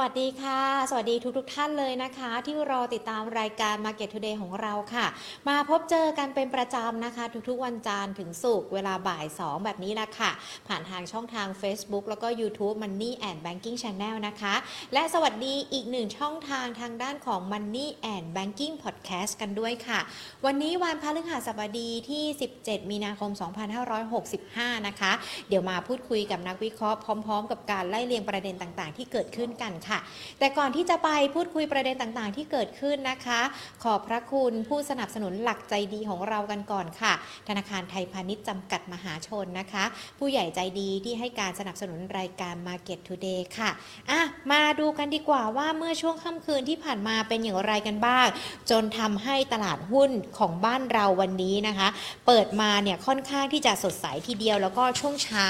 วัสดีค่ะ สวัสดีทุกๆทท่านเลยนะคะ ที่รอติดตามรายการ Market Today ของเราค่ะ มาพบเจอกันเป็นประจำนะคะ ทุกๆวันจันทร์ถึงศุกร์เวลาบ่าย 2 แบบนี้ละค่ะ ผ่านทางช่องทาง Facebook แล้วก็ YouTube Money and Banking Channel นะคะ และสวัสดีอีกหนึ่งช่องทางทางด้านของ Money and Banking Podcast กันด้วยค่ะ วันนี้วันพฤหัสบดีที่ 17 มีนาคม 2565 นะคะ เดี๋ยวมาพูดคุยกับนักวิเคราะห์พร้อม ๆ กับการไล่เรียงประเด็นต่างๆ ที่เกิดขึ้นกันค่ะแต่ก่อนที่จะไปพูดคุยประเด็นต่างๆ ที่เกิดขึ้นนะคะ ขอบพระคุณผู้สนับสนุนหลักใจดีของเรากันก่อนค่ะ ธนาคารไทยพาณิชย์จำกัดมหาชนนะคะ ผู้ใหญ่ใจดีที่ให้การสนับสนุนรายการ Market Today ค่ะอะ มาดูกันดีกว่าว่าเมื่อช่วงค่ำคืนที่ผ่านมาเป็นอย่างไรกันบ้าง จนทำให้ตลาดหุ้นของบ้านเราวันนี้นะคะ เปิดมาเนี่ยค่อนข้างที่จะสดใสทีเดียวแล้วก็ช่วงเช้า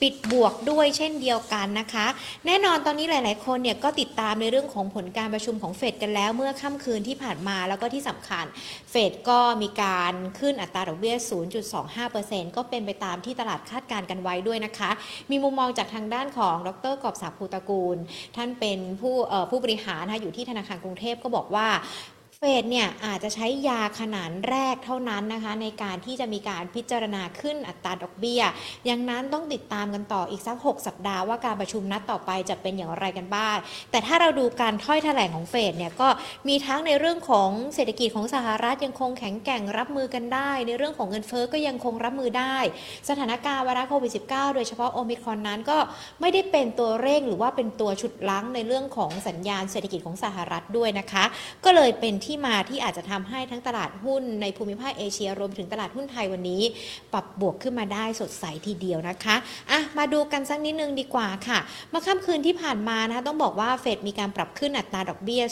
ปิดบวกด้วยเช่นเดียวกันนะคะ แน่นอนตอนนี้หลาย ๆ คนเนี่ยก็ติดตามในเรื่องของผลการประชุมของเฟดกันแล้วเมื่อค่ำคืนที่ผ่านมาแล้วก็ที่สำคัญ เฟดก็มีการขึ้นอัตราดอกเบี้ย 0.25%ก็เป็นไปตามที่ตลาดคาดการณ์กันไว้ด้วยนะคะ มีมุมมองจากทางด้านของดรกอบศักดิ์ภูตะกูล ท่านเป็นผู้ผู้บริหารนะคะอยู่ที่ธนาคารกรุงเทพก็บอกว่า เฟดเนี่ยอาจจะใช้ยาขนานแรกเท่านั้นนะคะในการที่จะมีการพิจารณาขึ้นอัตราดอกเบี้ยยังนั้นต้องติดตามกันต่ออีกสัก 6 สัปดาห์ว่าการประชุมนัดต่อไปจะเป็นอย่างไรกันบ้าง แต่ถ้าเราดูการถ้อยแถลงของเฟดเนี่ยก็มีทั้งในเรื่องของเศรษฐกิจของสหรัฐยังคงแข็งแกร่งรับมือกันได้ ในเรื่องของเงินเฟ้อก็ยังคงรับมือได้ สถานการณ์ไวรัสโควิด -19 โดยเฉพาะโอมิครอนนั้นก็ไม่ได้เป็นตัวเร่งหรือว่าเป็นตัวฉุดลั้งในเรื่องของสัญญาณเศรษฐกิจของสหรัฐด้วยนะคะ ก็เลยเป็นที่ที่มาที่อาจจะทำให้ทั้งตลาดหุ้นในภูมิภาคเอเชียรวมถึงตลาดหุ้นไทยวันนี้ ปรับบวกขึ้นมาได้สดใสทีเดียวนะคะอะมาดูกันสักนิดนึงดีกว่าค่ะ เมื่อค่ำคืนที่ผ่านมานะคะต้องบอกว่าเฟดมีการปรับขึ้นอัตราดอกเบี้ย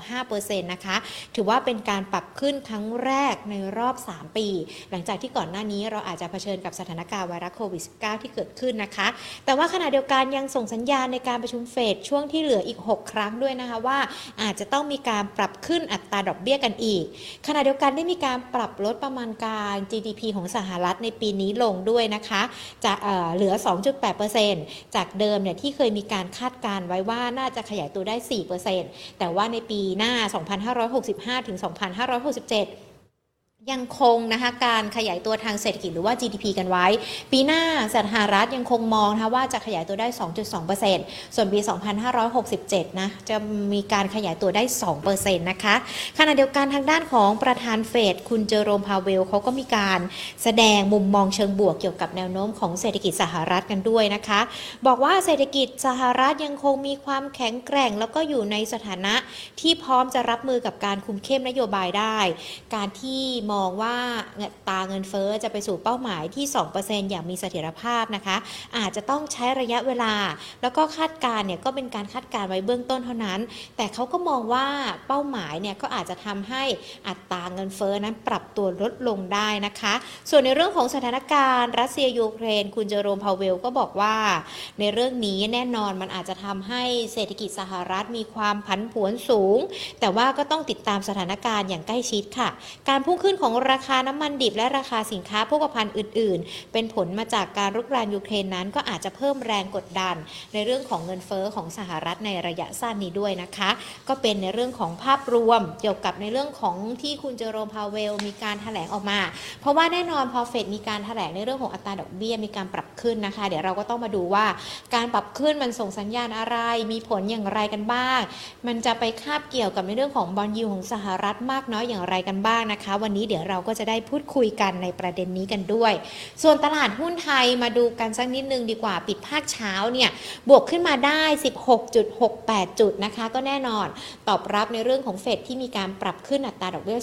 0.25%นะคะ ถือว่าเป็นการปรับขึ้นครั้งแรกในรอบ 3 ปี หลังจากที่ก่อนหน้านี้เราอาจจะเผชิญกับสถานการณ์ไวรัสโควิด -19 ที่เกิดขึ้นนะคะ แต่ว่าขณะเดียวกันยังส่งสัญญาณในการประชุมเฟดช่วงที่เหลืออีก 6 ครั้งด้วยนะคะว่าอาจจะต้องมีการปรับขึ้นอัตราดอกเบี้ยกันอีก ขณะเดียวกันได้มีการปรับลดประมาณการ GDP ของสหรัฐในปีนี้ลงด้วยนะคะจะเอ่อเหลือ 2.8%จากเดิมเนี่ยที่เคยมีการคาดการณ์ไว้ว่าน่าจะขยายตัวได้ 4%แต่ว่าในปีหน้า 2565 ถึง 2567 ยังคงนะคะการขยายตัวทางเศรษฐกิจหรือว่า GDP กันไว้ ปีหน้าสหรัฐยังคงมองนะคะว่าจะขยายตัวได้ 2.2%ส่วนปี 2567 นะ จะมีการขยายตัวได้ 2%นะคะขณะเดียวกันทางด้านของประธานเฟดคุณเจอโรมพาเวลเขาก็มีการแสดงมุมมองเชิงบวกเกี่ยวกับแนวโน้มของเศรษฐกิจสหรัฐกันด้วยนะคะ บอกว่าเศรษฐกิจสหรัฐยังคงมีความแข็งแกร่ง แล้วก็อยู่ในสถานะที่พร้อมจะรับมือกับการคุมเข้มนโยบายได้ การที่มองว่าตาเงินเฟ้อจะไปสู่เป้าหมายที่ 2%อย่างมีเสถียรภาพนะคะ อาจจะต้องใช้ระยะเวลา แล้วก็คาดการณ์เนี่ยก็เป็นการคาดการณ์ไว้เบื้องต้นเท่านั้น แต่เขาก็มองว่าเป้าหมายเนี่ยก็อาจจะทำให้อัตราเงินเฟ้อนั้นปรับตัวลดลงได้นะคะ ส่วนในเรื่องของสถานการณ์รัสเซียยูเครน คุณเจอโรมพาวเวลก็บอกว่า ในเรื่องนี้แน่นอนมันอาจจะทำให้เศรษฐกิจสหรัฐมีความผันผวนสูง แต่ว่าก็ต้องติดตามสถานการณ์อย่างใกล้ชิดค่ะ การพุ่งขึ้นของราคาน้ำมันดิบและราคาสินค้าโภคภัณฑ์อื่น ๆ เป็นผลมาจากการรุกรานยูเครนนั้น ก็อาจจะเพิ่มแรงกดดัน ในเรื่องของเงินเฟอ้อของสหรัฐในระยะสั้นนี้ด้วยนะคะ ก็เป็นในเรื่องของภาพรวมเกี่ยวกับในเรื่องของที่คุณเจอโรมพาเวลมีการแถลงออกมา เพราะว่าแน่นอนพอเฟดมีการแถลงในเรื่องของอัตราดอกเบี้ยมีการปรับขึ้นนะคะ เดี๋ยวเราก็ต้องมาดูว่า การปรับขึ้นมันส่งสัญญาณอะไร มีผลอย่างไรกันบ้าง มันจะไปคาบเกี่ยวกับในเรื่องของบอลยูของสหรัฐมากน้อยอย่างไรกันบ้างนะคะ วันนี้เดี๋ยวเราก็จะได้พูดคุยกันในประเด็นนี้กันด้วย ส่วนตลาดหุ้นไทยมาดูกันสักนิดนึงดีกว่าปิดภาคเช้าเนี่ยบวกขึ้นมาได้ 16.68 จุดนะคะก็แน่นอนตอบรับในเรื่องของเฟดที่มีการปรับขึ้นอัตราดอกเบี้ย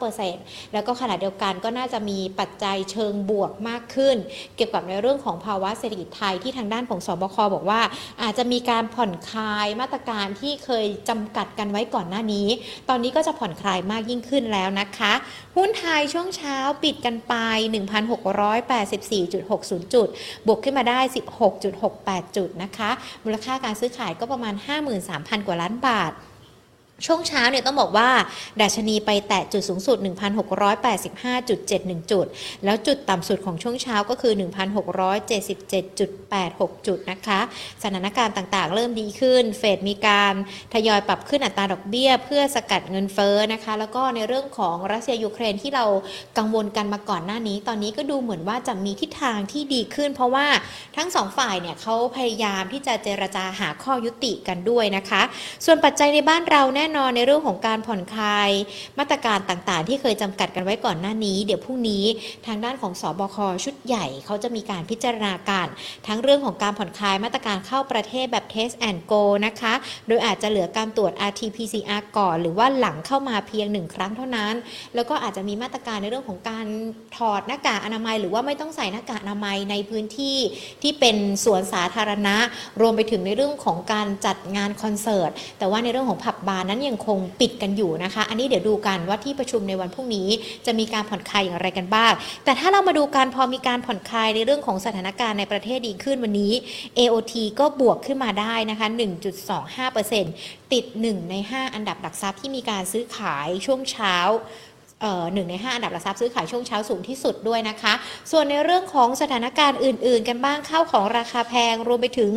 0.25%แล้วก็ขณะเดียวกันก็น่าจะมีปัจจัยเชิงบวกมากขึ้น เกี่ยวกับในเรื่องของภาวะเศรษฐกิจไทยที่ทางด้านของสบคบอกว่า อาจจะมีการผ่อนคลายมาตรการที่เคยจำกัดกันไว้ก่อนหน้านี้ ตอนนี้ก็จะผ่อนคลายมากยิ่งขึ้นแล้วนะคะหุ้นไทยช่วงเช้าปิดกันไป 1,684.60 จุด บวกขึ้นมาได้ 16.68 จุดนะคะ มูลค่าการซื้อขายก็ประมาณ 53,000 กว่าล้านบาท ช่วงเช้าเนี่ยต้องบอกว่าดัชนีไปแตะจุดสูงสุด 1,685.71 จุด แล้วจุดต่ำสุดของช่วงเช้าก็คือ 1,677.86 จุดนะคะ สถานการณ์ต่างๆ เริ่มดีขึ้น เฟดมีการทยอยปรับขึ้นอัตราดอกเบี้ย เพื่อสกัดเงินเฟ้อนะคะ แล้วก็ในเรื่องของรัสเซียยูเครนที่เรากังวลกันมาก่อนหน้านี้ ตอนนี้ก็ดูเหมือนว่าจะมีทิศทางที่ดีขึ้น เพราะว่าทั้งสองฝ่ายเนี่ยเขาพยายามที่จะเจรจาหาข้อยุติกันด้วยนะคะ ส่วนปัจจัยในบ้านเราแน่นอนในเรื่องของการผ่อนคลาย มาตรการต่างๆ ที่เคยจำกัดกันไว้ก่อนหน้านี้ เดี๋ยวพรุ่งนี้ทางด้านของสอบคชุดใหญ่เขาจะมีการพิจารณาการ ทั้งเรื่องของการผ่อนคลายมาตรการเข้าประเทศแบบ Test and Go นะคะ โดยอาจจะเหลือการตรวจ RT-PCR ก่อน หรือว่าหลังเข้ามาเพียงหนึ่งครั้งเท่านั้น แล้วก็อาจจะมีมาตรการในเรื่องของการถอดหน้ากากอนามัย หรือว่าไม่ต้องใส่หน้ากากอนามัยในพื้นที่ที่เป็นสวนสาธารณะ รวมไปถึงในเรื่องของการจัดงานคอนเสิร์ต แต่ว่าในเรื่องของผับบาร์นั้นยังคงปิดกันอยู่นะคะ อันนี้เดี๋ยวดูกันว่าที่ประชุมในวันพรุ่งนี้ จะมีการผ่อนคลายอย่างไรกันบ้าง แต่ถ้าเรามาดูการพอมีการผ่อนคลายในเรื่องของสถานการณ์ในประเทศดีขึ้นวันนี้ AOT ก็บวกขึ้นมาได้นะคะ 1.25%ติด 1 ใน 5 อันดับหลักทรัพย์ที่มีการซื้อขายช่วงเช้า หนึ่งใน 5 อันดับหลักทรัพย์ซื้อขายช่วงเช้าสูงที่สุดด้วยนะคะ ส่วนในเรื่องของสถานการณ์อื่น ๆ กันบ้างเข้าของราคาแพงรวมไปถึง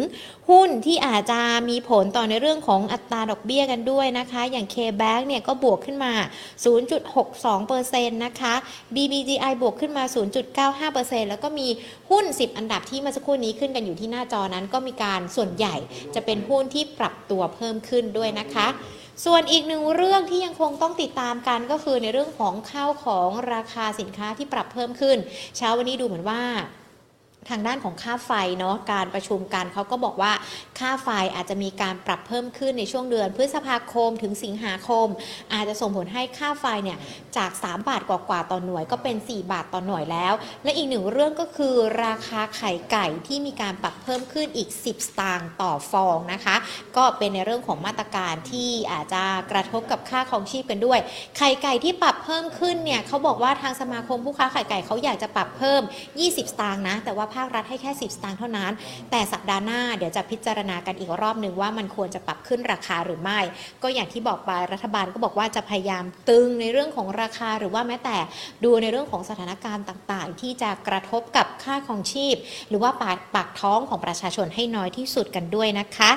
หุ้นที่อาจจะมีผลต่อในเรื่องของอัตราดอกเบี้ยกันด้วยนะคะ อย่าง K-Bank เนี่ยก็บวกขึ้นมา 0.62%นะคะ BBGI บวกขึ้นมา 0.95%แล้วก็มีหุ้น 10 อันดับที่เมื่อสักครู่นี้ขึ้นกันอยู่ที่หน้าจอนั้นก็มีการส่วนใหญ่จะเป็นหุ้นที่ปรับตัวเพิ่มขึ้นด้วยนะคะ ส่วนอีกหนึ่งเรื่องที่ยังคงต้องติดตามกันก็คือในเรื่องของข้าวของราคาสินค้าที่ปรับเพิ่มขึ้น เช้าวันนี้ดูเหมือนว่า ทางด้านของค่าไฟเนาะการประชุมกันเขาก็บอกว่าค่าไฟอาจจะมีการปรับเพิ่มขึ้นในช่วงเดือน พฤษภาคมถึงสิงหาคม อาจจะส่งผลให้ค่าไฟเนี่ยจาก 3 บาทกว่าๆต่อหน่วย ก็เป็น 4 บาทต่อหน่วยแล้ว และอีกหนึ่งเรื่องก็คือราคาไข่ไก่ที่มีการปรับเพิ่มขึ้นอีก 10 สตางค์ต่อฟองนะคะ ก็เป็นในเรื่องของมาตรการที่อาจจะกระทบกับค่าครองชีพกันด้วย ไข่ไก่ที่ปรับ เพิ่มขึ้นเนี่ยเขาบอกว่าทางสมาคมผู้ค้าไข่ไก่เขาอยากจะปรับเพิ่ม 20 สตางค์นะ แต่ว่าภาครัฐให้แค่ 10 สตางค์เท่านั้น แต่สัปดาห์หน้าเดี๋ยวจะพิจารณากันอีกรอบหนึ่งว่ามันควรจะปรับขึ้นราคาหรือไม่ ก็อย่างที่บอกไปรัฐบาลก็บอกว่าจะพยายามตึงในเรื่องของราคาหรือว่าแม้แต่ดูในเรื่องของสถานการณ์ต่างๆ ที่จะกระทบกับค่าของชีพ หรือว่าปากปากท้องของประชาชนให้น้อยที่สุดกันด้วยนะคะ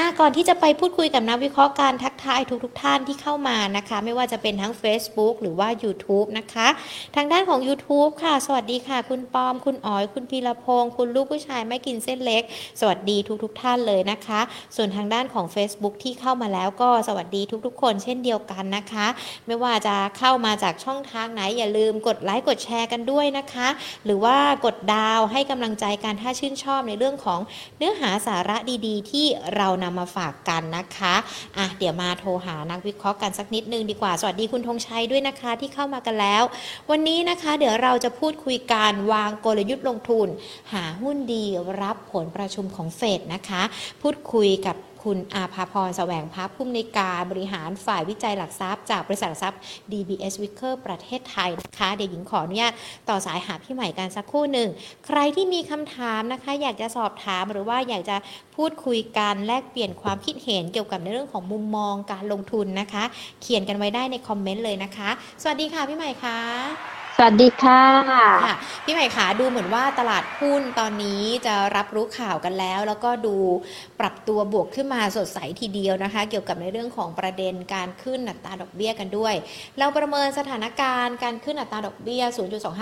ะก่อนที่จะไปพูดคุยกับนักวิเคราะห์การทักทายทุกๆทท่านที่เข้ามานะคะ ไม่ว่าจะเป็นทั้ง Facebook หรือว่า YouTube นะคะ ทางด้านของ YouTube ค่ะ สวัสดีค่ะ คุณปอม คุณอ๋อย คุณพีรพงศ์คุณลูกผู้ชายไม่กินเส้นเล็ก สวัสดีทุกๆทท่านเลยนะคะ ส่วนทางด้านของ Facebook ที่เข้ามาแล้วก็สวัสดีทุกๆ คนเช่นเดียวกันนะคะ ไม่ว่าจะเข้ามาจากช่องทางไหนอย่าลืมกดไลค์กดแชร์กันด้วยนะคะ หรือว่ากดดาวให้กำลังใจกันถ้าชื่นชอบในเรื่องของเนื้อหาสาระดีๆ ที่เรานำมาฝากกันนะคะอะเดี๋ยวมาโทรหานักวิเคราะห์กันสักนิดนึงดีกว่า สวัสดีคุณธงชัยด้วยนะคะที่เข้ามากันแล้ว วันนี้นะคะเดี๋ยวเราจะพูดคุยการวางกลยุทธ์ลงทุน หาหุ้นดีรับผลประชุมของเฟดนะคะ พูดคุยกับ คุณอาภาพรแสวงพับผู้อำนวยการบริหารฝ่ายวิจัยหลักทรัพย์ จากบริษัทหลักทรัพย์ DBS Wicker ประเทศไทยนะคะ เดี๋ยวหญิงขออนุญาตต่อสายหาพี่ใหม่กันสักครู่หนึ่ง ใครที่มีคำถามนะคะ อยากจะสอบถามหรือว่าอยากจะพูดคุยกันแลกเปลี่ยนความคิดเห็นเกี่ยวกับในเรื่องของมุมมองการลงทุนนะคะ เขียนกันไว้ได้ในคอมเมนต์เลยนะคะ สวัสดีค่ะพี่ใหม่คะ วัสดีค่ะค่ะ พี่ใหม่ขาดูเหมือนว่าตลาดหุ้นตอนนี้จะรับรู้ข่าวกันแล้ว แล้วก็ดูปรับตัวบวกขึ้นมาสดใสทีเดียวนะคะ เกี่ยวกับในเรื่องของประเด็นการขึ้นอัตราดอกเบี้ยกันด้วย เราประเมินสถานการณ์การขึ้นอัตราดอกเบี้ย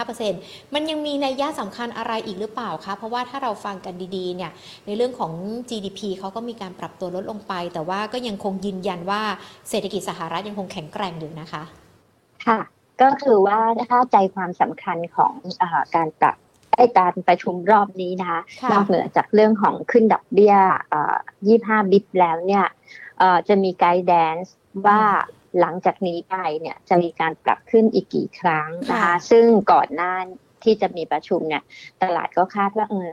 0.25%มันยังมีนัยยะสำคัญอะไรอีกหรือเปล่าคะ เพราะว่าถ้าเราฟังกันดีๆเนี่ยในเรื่องของ GDP เขาก็มีการปรับตัวลดลงไป แต่ว่าก็ยังคงยืนยันว่าเศรษฐกิจสหรัฐยังคงแข็งแกร่งอยู่นะคะ ค่ะ ก็คือว่าถ้าใจความสำคัญของอการปรับไอการประชุมรอบนี้นะคะค่ะนอกเหนือจากเรื่องของขึ้นดอกเบี้ย25 บิปแล้วเนี่ยเอ่อจะมีไกด์แดนซ์ว่าหลังจากนี้ไปเนี่ยจะมีการปรับขึ้นอีกกี่ครั้งนะคะค่ะซึ่งก่อนหน้าที่จะมีประชุมเนี่ยตลาดก็คาดว่าเออ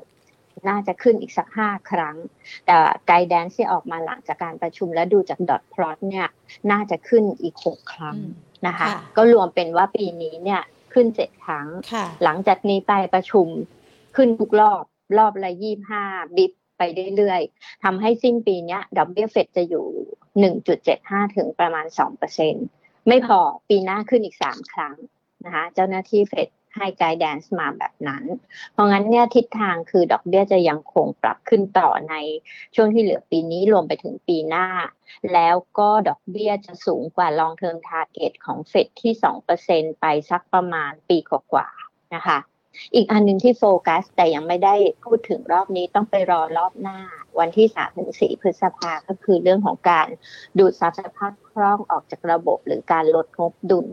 น่าจะขึ้นอีกสักห้าครั้ง แต่ guidance ที่ออกมาหลังจากการประชุมและดูจาก dot plot เนี่ยน่าจะขึ้นอีกหกครั้งอืม นะคะค่ะก็รวมเป็นว่าปีนี้เนี่ยขึ้นเจ็ดครั้งค่ะหลังจากนี้ไปประชุมขึ้นทุกรอบรอบละยี่ห้า bip ไปเรื่อยๆทำให้สิ้นปีเนี้ยดอกเบี้ยเฟดจะอยู่1.75ถึงประมาณ2%ไม่พอปีหน้าขึ้นอีก3ครั้งนะคะเจ้าหน้าที่เฟด ให้ guidance มาแบบนั้น เพราะงั้นเนี่ยทิศทางคือดอกเบี้ยจะยังคงปรับขึ้นต่อในช่วงที่เหลือปีนี้รวมไปถึงปีหน้า แล้วก็ดอกเบี้ยจะสูงกว่า long term target ของเฟดที่ 2%ไปสักประมาณปีกว่าๆนะคะอีกอันหนึ่งที่โฟกัส แต่ยังไม่ได้พูดถึงรอบนี้ต้องไปรอรอบหน้า วันที่3ถึง4พฤษภาก็คือเรื่องของการดูดซับสภาพคล่องออกจากระบบ หรือการลดงบดุล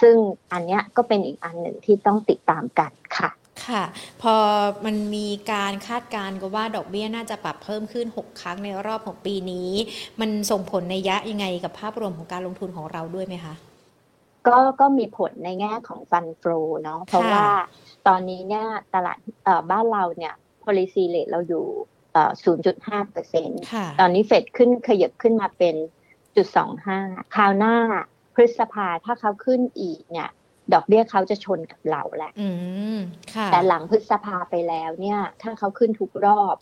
ซึ่งอันเนี้ยก็เป็นอีกอันหนึ่งที่ต้องติดตามกันค่ะค่ะ พอมันมีการคาดการณ์ก็ว่าดอกเบี้ยน่าจะปรับเพิ่มขึ้น 6 ครั้งในรอบของปีนี้ มันส่งผลในยะยังไงกับภาพรวมของการลงทุนของเราด้วยไหมคะ ก็ก็มีผลในแง่ของฟันโฟเนาะเพราะว่าตอนนี้เนี่ยตลาดเอ่อบ้านเราเนี่ย policy rate เราอยู่เอ่อ0.5เปอร์เซ็นต์ค่ะตอนนี้เฟดขึ้นขยับขึ้นมาเป็นจุดสองห้าคราวหน้าพ ฤษภาถ้าเขาขึ้นอีกเนี่ย ดอกเบี้ยเขาจะชนกับเราแหละอืมค่ะแต่หลังพฤษภาไปแล้วเนี่ย ถ้าเขาขึ้นทุกรอบ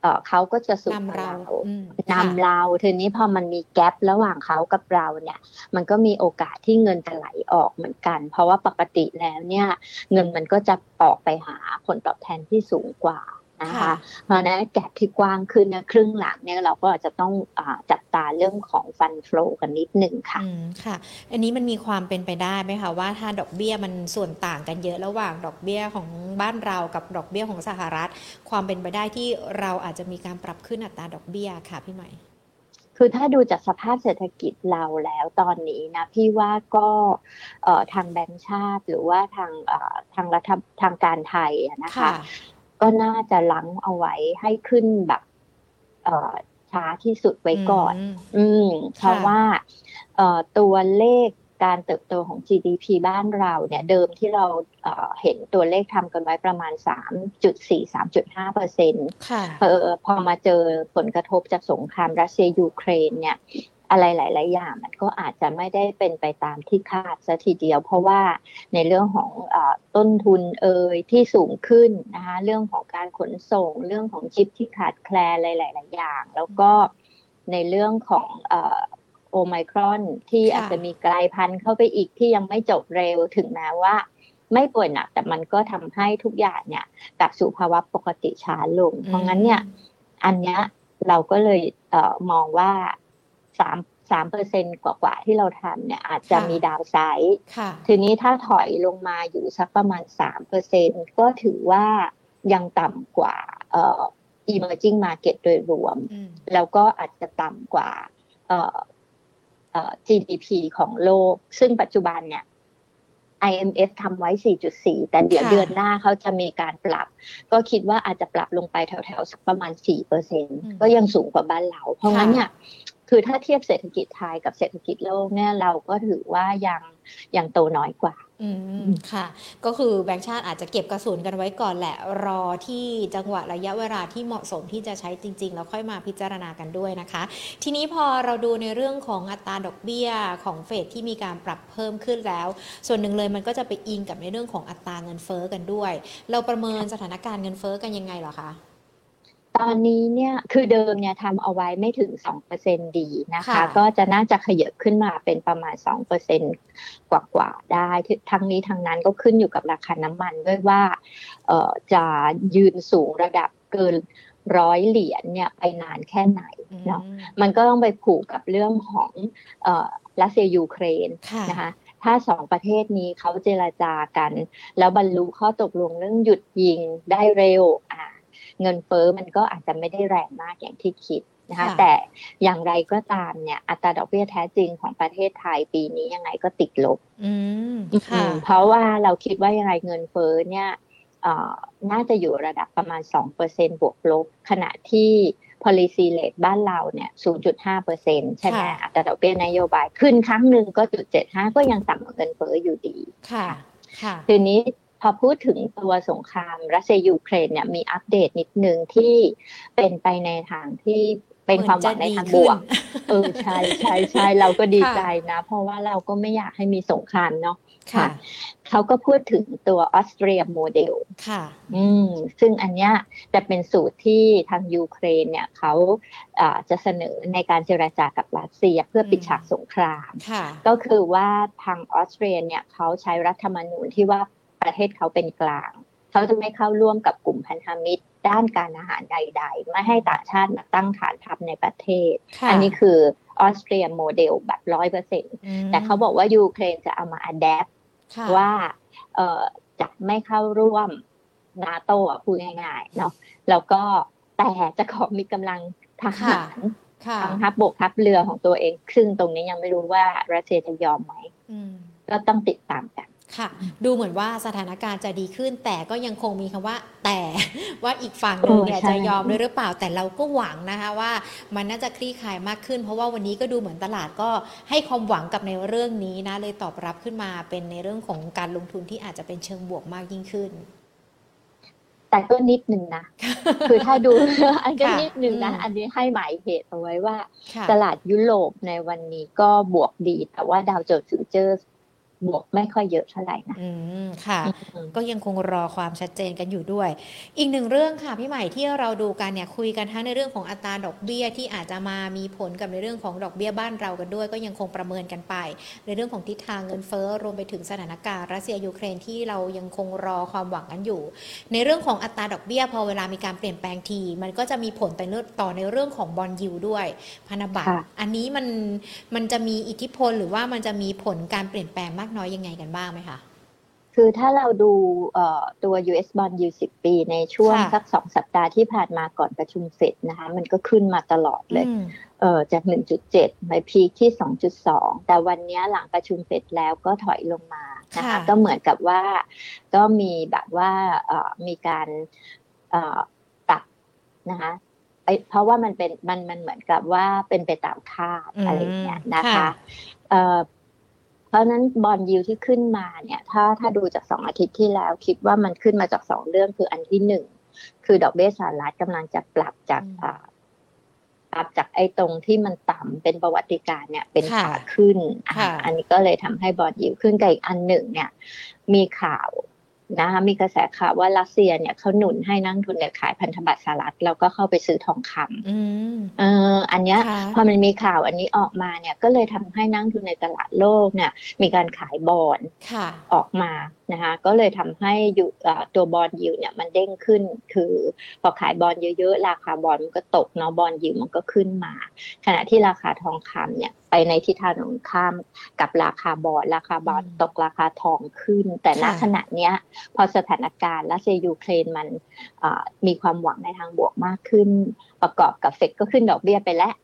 เอ่อเขาก็จะสูงนำกว่าเราเราอืมนำเราทีนี้พอมันมีแกลบระหว่างเขากับเราเนี่ย มันก็มีโอกาสที่เงินจะไหลออกเหมือนกัน เพราะว่าปกติแล้วเนี่ย เงินมันก็จะออกไปหาผลตอบแทนที่สูงกว่า นะคะค่ะเพราะฉะนั้นแกลบที่กว้างขึ้นนะครึ่งหลังเนี่ยเราก็อาจจะต้องอาจับตาเรื่องของฟันฟลูกันนิดหนึ่งค่ะอืมค่ะ อันนี้มันมีความเป็นไปได้ไหมคะว่าถ้าดอกเบี้ยมันส่วนต่างกันเยอะระหว่างดอกเบี้ยของบ้านเรากับดอกเบี้ยของสหรัฐ ความเป็นไปได้ที่เราอาจจะมีการปรับขึ้นอัตราดอกเบี้ยค่ะพี่ใหม่คือถ้าดูจากสภาพเศรษฐกิจเราแล้วตอนนี้นะพี่ว่าก็เอ่อทางแบงก์ชาติหรือว่าทางเอ่อทางรัฐทางการไทยอะนะคะค่ะ ก็น่าจะลังเอาไว้ให้ขึ้นแบบ เอ่อช้าที่สุดไว้ก่อนมอืมเพราะค่ะว่า เอ่อตัวเลขการเติบโตของ GDP บ้านเราเนี่ย เดิมที่เราเอ่อเห็นตัวเลขทำกันไว้ประมาณ 3.4-3.5เปอร์เซ็นต์ค่ะเออพอมาเจอผลกระทบจากสงครามรัสเซียยูเครนเนี่ย อะไรหลาย ๆ อย่างมันก็อาจจะไม่ได้เป็นไปตามที่คาดซะทีเดียว เพราะว่าในเรื่องของอต้นทุนเอ่ยที่สูงขึ้นนะคะเรื่องของการขนส่ง เรื่องของชิปที่ขาดแคลนอะไรหลาย ๆ อย่าง แล้วก็ในเรื่องของโอไมครอนที่อาจจะมีกลายพันธุ์เข้าไปอีกที่ยังไม่จบเร็วถึงแม้ว่าไม่ป่วยหนักแต่มันก็ทำให้ทุกอย่างเนี่ยกลับสู่ภาวะปกติช้าลง เพราะงั้นเนี่ย อันเนี้ยเราก็เลยเออมองว่า สามสามเปอร์เซ็นกว่าๆที่เราทำเนี่ยอาจจะค่ะมีดาวไซด์ค่ะทีนี้ถ้าถอยลงมาอยู่สักประมาณสามเปอร์เซ็นก็ถือว่ายังต่ำกว่าเอ่อ emerging market โดยรวมอืมแล้วก็อาจจะต่ำกว่าเอ่อเอ่อ GDP ของโลก ซึ่งปัจจุบันเนี่ย IMF ทำไว้ 4.4 แต่เดี๋ยวค่ะเดือนหน้าเขาจะมีการปรับ ก็คิดว่าอาจจะปรับลงไปแถวๆสักประมาณ 4%ก็ยังสูงกว่าบ้านเรา เพราะงั้นเนี่ย คือถ้าเทียบเศรษฐกิจไทยกับเศรษฐกิจโลกเนี่ยเราก็ถือว่ายังยังโตน้อยกว่าอืมค่ะ ก็คือแบงก์ชาติอาจจะเก็บกระสุนกันไว้ก่อนแหละ รอที่จังหวะระยะเวลาที่เหมาะสมที่จะใช้จริง ๆ แล้วค่อยมาพิจารณากันด้วยนะคะ ทีนี้พอเราดูในเรื่องของอัตราดอกเบี้ยของเฟดที่มีการปรับเพิ่มขึ้นแล้ว ส่วนหนึ่งเลยมันก็จะไปอิงกับในเรื่องของอัตราเงินเฟ้อกันด้วย เราประเมินสถานการณ์เงินเฟ้อกันยังไงหรอคะ ตอนนี้เนี่ยคือเดิมเนี่ยทำเอาไว้ไม่ถึง 2%ดีนะคะค่ะก็จะน่าจะขยับขึ้นมาเป็นประมาณ 2%กว่าๆได้ ทั้งนี้ทั้งนั้นก็ขึ้นอยู่กับราคาน้ำมันด้วยว่าเอ่อจะยืนสูงระดับเกินร้อยเหรียญเนี่ยไปนานแค่ไหนอืมเนาะมันก็ต้องไปผูกกับเรื่องของเอ่อรัสเซียยูเครนค่ะนะคะถ้าสองประเทศนี้เขาเจรจากัน แล้วบรรลุข้อตกลงเรื่องหยุดยิงได้เร็วอ่า เงินเฟ้อมันก็อาจจะไม่ได้แรงมากอย่างที่คิดนะคะค่ะแต่อย่างไรก็ตามเนี่ยอัตราดอกเบี้ยแท้จริงของประเทศไทยปีนี้ยังไงก็ติดลบอืมค่ะอืมเพราะว่าเราคิดว่ายังไงเงินเฟ้อเนี่ยเอ่อน่าจะอยู่ระดับประมาณ 2%บวกลบ ขณะที่ policy rate บ้านเราเนี่ย 0.5%ใช่ไหมค่ะอัตราดอกเบี้ยนโยบายขึ้นครั้งหนึ่งก็จุด75 ก็ยังต่ำกว่าเงินเฟ้ออยู่ดีค่ะค่ะทีนี้พ อพูดถึงตัวสงครามรัสเซียยูเครนเนี่ยมีอัปเดตนิดนึงที่เป็นไปในทางที่เป็นความหวังในทางบวก เออใช่ใช่ใช่เราก็ดีค่ะใจนะ เพราะว่าเราก็ไม่อยากให้มีสงครามเนาะค่ะเขาก็พูดถึงตัวออสเตรียโมเดลค่ะ อืมซึ่งอันเนี้ยจะเป็นสูตรที่ทางยูเครนเนี่ยเขาอ่าจะเสนอในการเจรจากับรัสเซียเพื่อปิดฉากสงครามค่ะก็คือว่าทางออสเตรียเนี่ยเขาใช้รัฐธรรมนูญที่ว่า ประเทศเขาเป็นกลาง เขาจะไม่เข้าร่วมกับกลุ่มพันธมิตร ด้านการทหารใด ๆ ไม่ให้ต่างชาติมาตั้งฐานทัพในประเทศค่ะอันนี้คือออสเตรียโมเดลแบบร้อยเปอร์เซ็นต์อืมแต่เขาบอกว่ายูเครนจะเอามา adapt ค่ะว่าเอ่อจะไม่เข้าร่วมนาโต้พูดง่ายๆเนาะแล้วก็แต่จะขอมีกำลังทหารค่ะทั้งทัพบกทัพเรือของตัวเอง ซึ่งตรงนี้ยังไม่รู้ว่ารัสเซียจะยอมไหมอืมก็ต้องติดตามกัน ค่ะ ดูเหมือนว่าสถานการณ์จะดีขึ้น แต่ก็ยังคงมีคำว่า แต่ว่าอีกฝั่งหนึ่งเนี่ยเออใช่จะยอมด้วยหรือเปล่าแต่เราก็หวังนะคะว่ามันน่าจะคลี่คลายมากขึ้น เพราะว่าวันนี้ก็ดูเหมือนตลาดก็ให้ความหวังกับในเรื่องนี้นะเลยตอบรับขึ้นมาเป็นในเรื่องของการลงทุนที่อาจจะเป็นเชิงบวกมากยิ่งขึ้นแต่ก็นิดนึงนะ คือถ้าดูอันก็ค่ะนิดนึงนะอืมอันนี้ให้หมายเหตุเอาไว้ว่าค่ะตลาดยุโรปในวันนี้ก็บวกดี แต่ว่าดาวโจนส์ฟิวเจอร์ส บวกไม่ค่อยเยอะเท่าไหร่นะอืมค่ะอืมก็ยังคงรอความชัดเจนกันอยู่ด้วย อีกหนึ่งเรื่องค่ะพี่ใหม่ที่เราดูกันเนี่ยคุยกันทั้งในเรื่องของอัตราดอกเบี้ยที่อาจจะมามีผลกับในเรื่องของดอกเบี้ยบ้านเรากันด้วย ก็ยังคงประเมินกันไป ในเรื่องของทิศทางเงินเฟ้อรวมไปถึงสถานการณ์รัสเซียยูเครนที่เรายังคงรอความหวังกันอยู่ ในเรื่องของอัตราดอกเบี้ยพอเวลามีการเปลี่ยนแปลงที มันก็จะมีผลต่อเนื่องต่อในเรื่องของบอลยูด้วยพันธบัตรค่ะอันนี้มันมันจะมีอิทธิพลหรือว่ามันจะมีผลการเปลี่ยนแปลงมากน้อยยังไงกันบ้างไหมคะคือถ้าเราดูเอ่อตัว US bond yield 10 ปี ในช่วงค่ะสักสองสัปดาห์ที่ผ่านมาก่อนประชุมเฟดนะคะ มันก็ขึ้นมาตลอดเลยอืมเออจาก 1.7 ไปพีคที่ 2.2 แต่วันนี้หลังประชุมเฟดแล้วก็ถอยลงมานะคะค่ะก็เหมือนกับว่าก็มีแบบว่าเอ่อมีการเอ่อปรับนะคะไปเพราะว่ามันเป็นมันมันเหมือนกับว่าเป็นไปตามคาดอืมอะไรอย่างเงี้ยนะค่ะคะเอ่อเพ ราะฉะนั้นบอลยิวที่ขึ้นมาเนี่ย ถ้าถ้าดูจากสองอาทิตย์ที่แล้ว คิดว่ามันขึ้นมาจากสองเรื่องคืออันที่หนึ่งคือดอกเบี้ยสหรัฐกำลังจะปรับจากอืมอ่าปรับจากไอ้ตรงที่มันต่ำเป็นประวัติการณ์เนี่ย เป็นค่ะขาขึ้นอะค่ะอันนี้ก็เลยทำให้บอลยิวขึ้นกับอีกอันหนึ่งเนี่ย มีข่าว นะคะมีกระแสข่าวว่ารัสเซียเนี่ยเขาหนุนให้นักลงทุนเนี่ยขายพันธบัตรสหรัฐแล้วก็เข้าไปซื้อทองคำอืมเอออันเนี้ยค่ะพอมันมีข่าวอันนี้ออกมาเนี่ยก็เลยทำให้นักลงทุนในตลาดโลกเนี่ยมีการขายบอลค่ะออกมานะคะก็เลยทำให้อยู่เอ่อตัวบอลยิวเนี่ยมันเด้งขึ้นคือพอขายบอลเยอะๆ ราคาบอลมันก็ตกเนาะบอลยิวมันก็ขึ้นมา ขณะที่ราคาทองคำเนี่ยไปในทิศทางตรงข้ามกับราคาบอลราคาบอลอืมตกราคาทองขึ้น แต่ณค่ะขณะเนี้ย พอสถานการณ์รัสเซียยูเครนมันเอ่อมีความหวังในทางบวกมากขึ้น ประกอบกับเฟดก็ขึ้นดอกเบี้ยไปแล้ว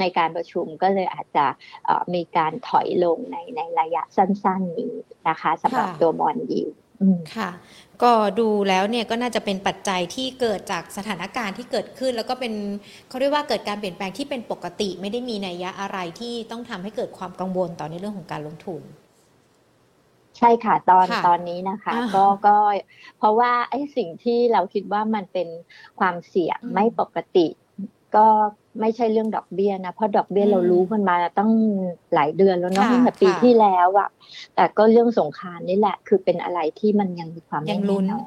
ในการประชุมก็เลยอาจจะเอ่อมีการถอยลงในในระยะสั้นๆนี้นะคะสำหรับค่ะตัวบอลยิวอืม ค่ะ ก็ดูแล้วเนี่ยก็น่าจะเป็นปัจจัยที่เกิดจากสถานการณ์ที่เกิดขึ้น แล้วก็เป็นเขาเรียกว่าเกิดการเปลี่ยนแปลงที่เป็นปกติ ไม่ได้มีนัยยะอะไรที่ต้องทำให้เกิดความกังวลต่อในเรื่องของการลงทุน ใช่ค่ะตอนค่ะตอนนี้นะคะอ่าก็ก็เพราะว่าไอ้สิ่งที่เราคิดว่ามันเป็นความเสี่ยงอืมไม่ปกติ ก็ ไม่ใช่เรื่องดอกเบี้ยนะ เพราะดอกเบี้ยอืมเรารู้มันมาตั้งหลายเดือนแล้วเนาะค่ะตั้งแต่ปีค่ะที่แล้วอะแต่ก็เรื่องสงครามนี่แหละ คือเป็นอะไรที่มันยังมีความไม่ยังลุ้นแน่นอน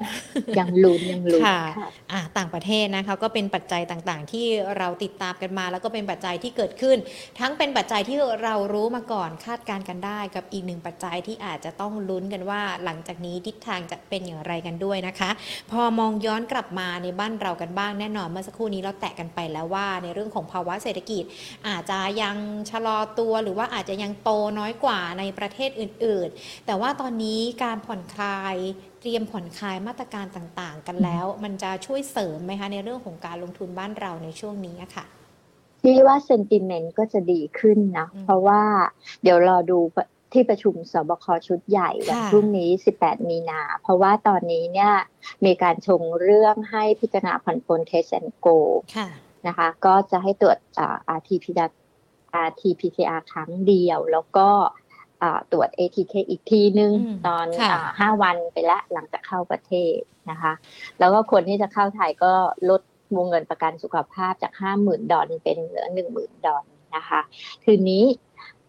ยังลุ้นยังลุ้นค่ะค่ะอะต่างประเทศนะคะก็เป็นปัจจัยต่างๆ ที่เราติดตามกันมา แล้วก็เป็นปัจจัยที่เกิดขึ้น ทั้งเป็นปัจจัยที่เรารู้มาก่อนคาดการณ์กันได้ กับอีกหนึ่งปัจจัยที่อาจจะต้องลุ้นกันว่า หลังจากนี้ทิศทางจะเป็นอย่างไรกันด้วยนะคะ พอมองย้อนกลับมาในบ้านเรากันบ้างแน่นอนเมื่อสักครู่นี้เราแตะกันไปแล้วว่าในเรื่องของภาวะเศรษฐกิจ อาจจะยังชะลอตัวหรือว่าอาจจะยังโตน้อยกว่าในประเทศอื่น ๆ แต่ว่าตอนนี้การผ่อนคลายเตรียมผ่อนคลายมาตรการต่างๆ กันแล้ว มันจะช่วยเสริมไหมคะในเรื่องของการลงทุนบ้านเราในช่วงนี้อะค่ะที่ว่าเซนติเมนต์ก็จะดีขึ้นนะอืมเพราะว่าเดี๋ยวรอดูที่ประชุมสบคชุดใหญ่วันค่ะพรุ่งนี้ 18 มีนา เพราะว่าตอนนี้เนี่ยมีการชงเรื่องให้พิจารณาผ่อนปลน Test and Go ค่ะ นะคะ ก็จะให้ตรวจอ่า RT-PCR RT-PCR ครั้งเดียว แล้วก็อ่าตรวจ ATK อีกทีนึงอืมตอนค่ะอ่าห้าวันไปละหลังจากเข้าประเทศนะคะ แล้วก็คนที่จะเข้าไทยก็ลดวงเงินประกันสุขภาพจากห้าหมื่นดอลเป็นเหลือหนึ่งหมื่นดอลนะคะทีนี้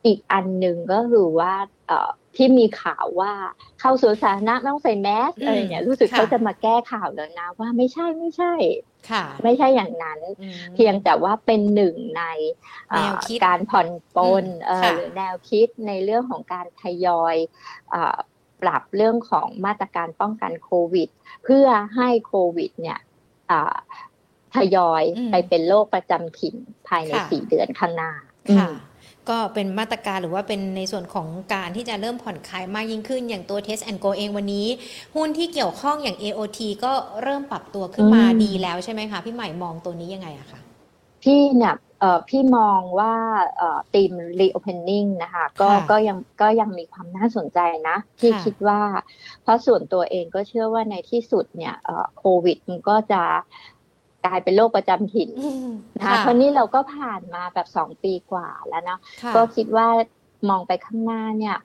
อีกอันหนึ่งก็คือว่าเอ่อ ที่มีข่าวว่าเข้าสวนสาธารณะต้องใส่แมสอืมอะไรเนี่ยรู้สึกค่ะเขาจะมาแก้ข่าวแล้วนะ ว่าไม่ใช่ไม่ใช่ค่ะไม่ใช่อย่างนั้นอืมเพียงแต่ว่าเป็นหนึ่งในเอ่อแนวคิดการผ่อนปลนอืมเอ่อค่ะหรือแนวคิดในเรื่องของการทยอยเอ่อปรับเรื่องของมาตรการป้องกันโควิด เพื่อให้โควิดเนี่ยอ่าทยอยอืมไปเป็นโรคประจำถิ่นภายในค่ะสี่เดือนข้างหน้าค่ะอืม ก็เป็นมาตรการหรือว่าเป็นในส่วนของการที่จะเริ่มผ่อนคลายมากยิ่งขึ้น อย่างตัว Test and Go เองวันนี้ หุ้นที่เกี่ยวข้องอย่าง AOT ก็เริ่มปรับตัวขึ้นมาอืมดีแล้วใช่ไหมคะ พี่ใหม่มองตัวนี้ยังไงอะคะพี่เนี่ยเอ่อพี่มองว่าเอ่อทีม reopening นะคะก็ค่ะก็ยังก็ยังมีความน่าสนใจนะที่ค่ะคิดว่า เพราะส่วนตัวเองก็เชื่อว่าในที่สุดเนี่ยเอ่อโควิดมันก็จะ กลายเป็นโรคประจำถิ่นอืมนะคะเพราะนี่เราก็ผ่านมาแบบสองปีกว่าแล้วเนาะค่ะก็คิดว่ามองไปข้างหน้าเนี่ย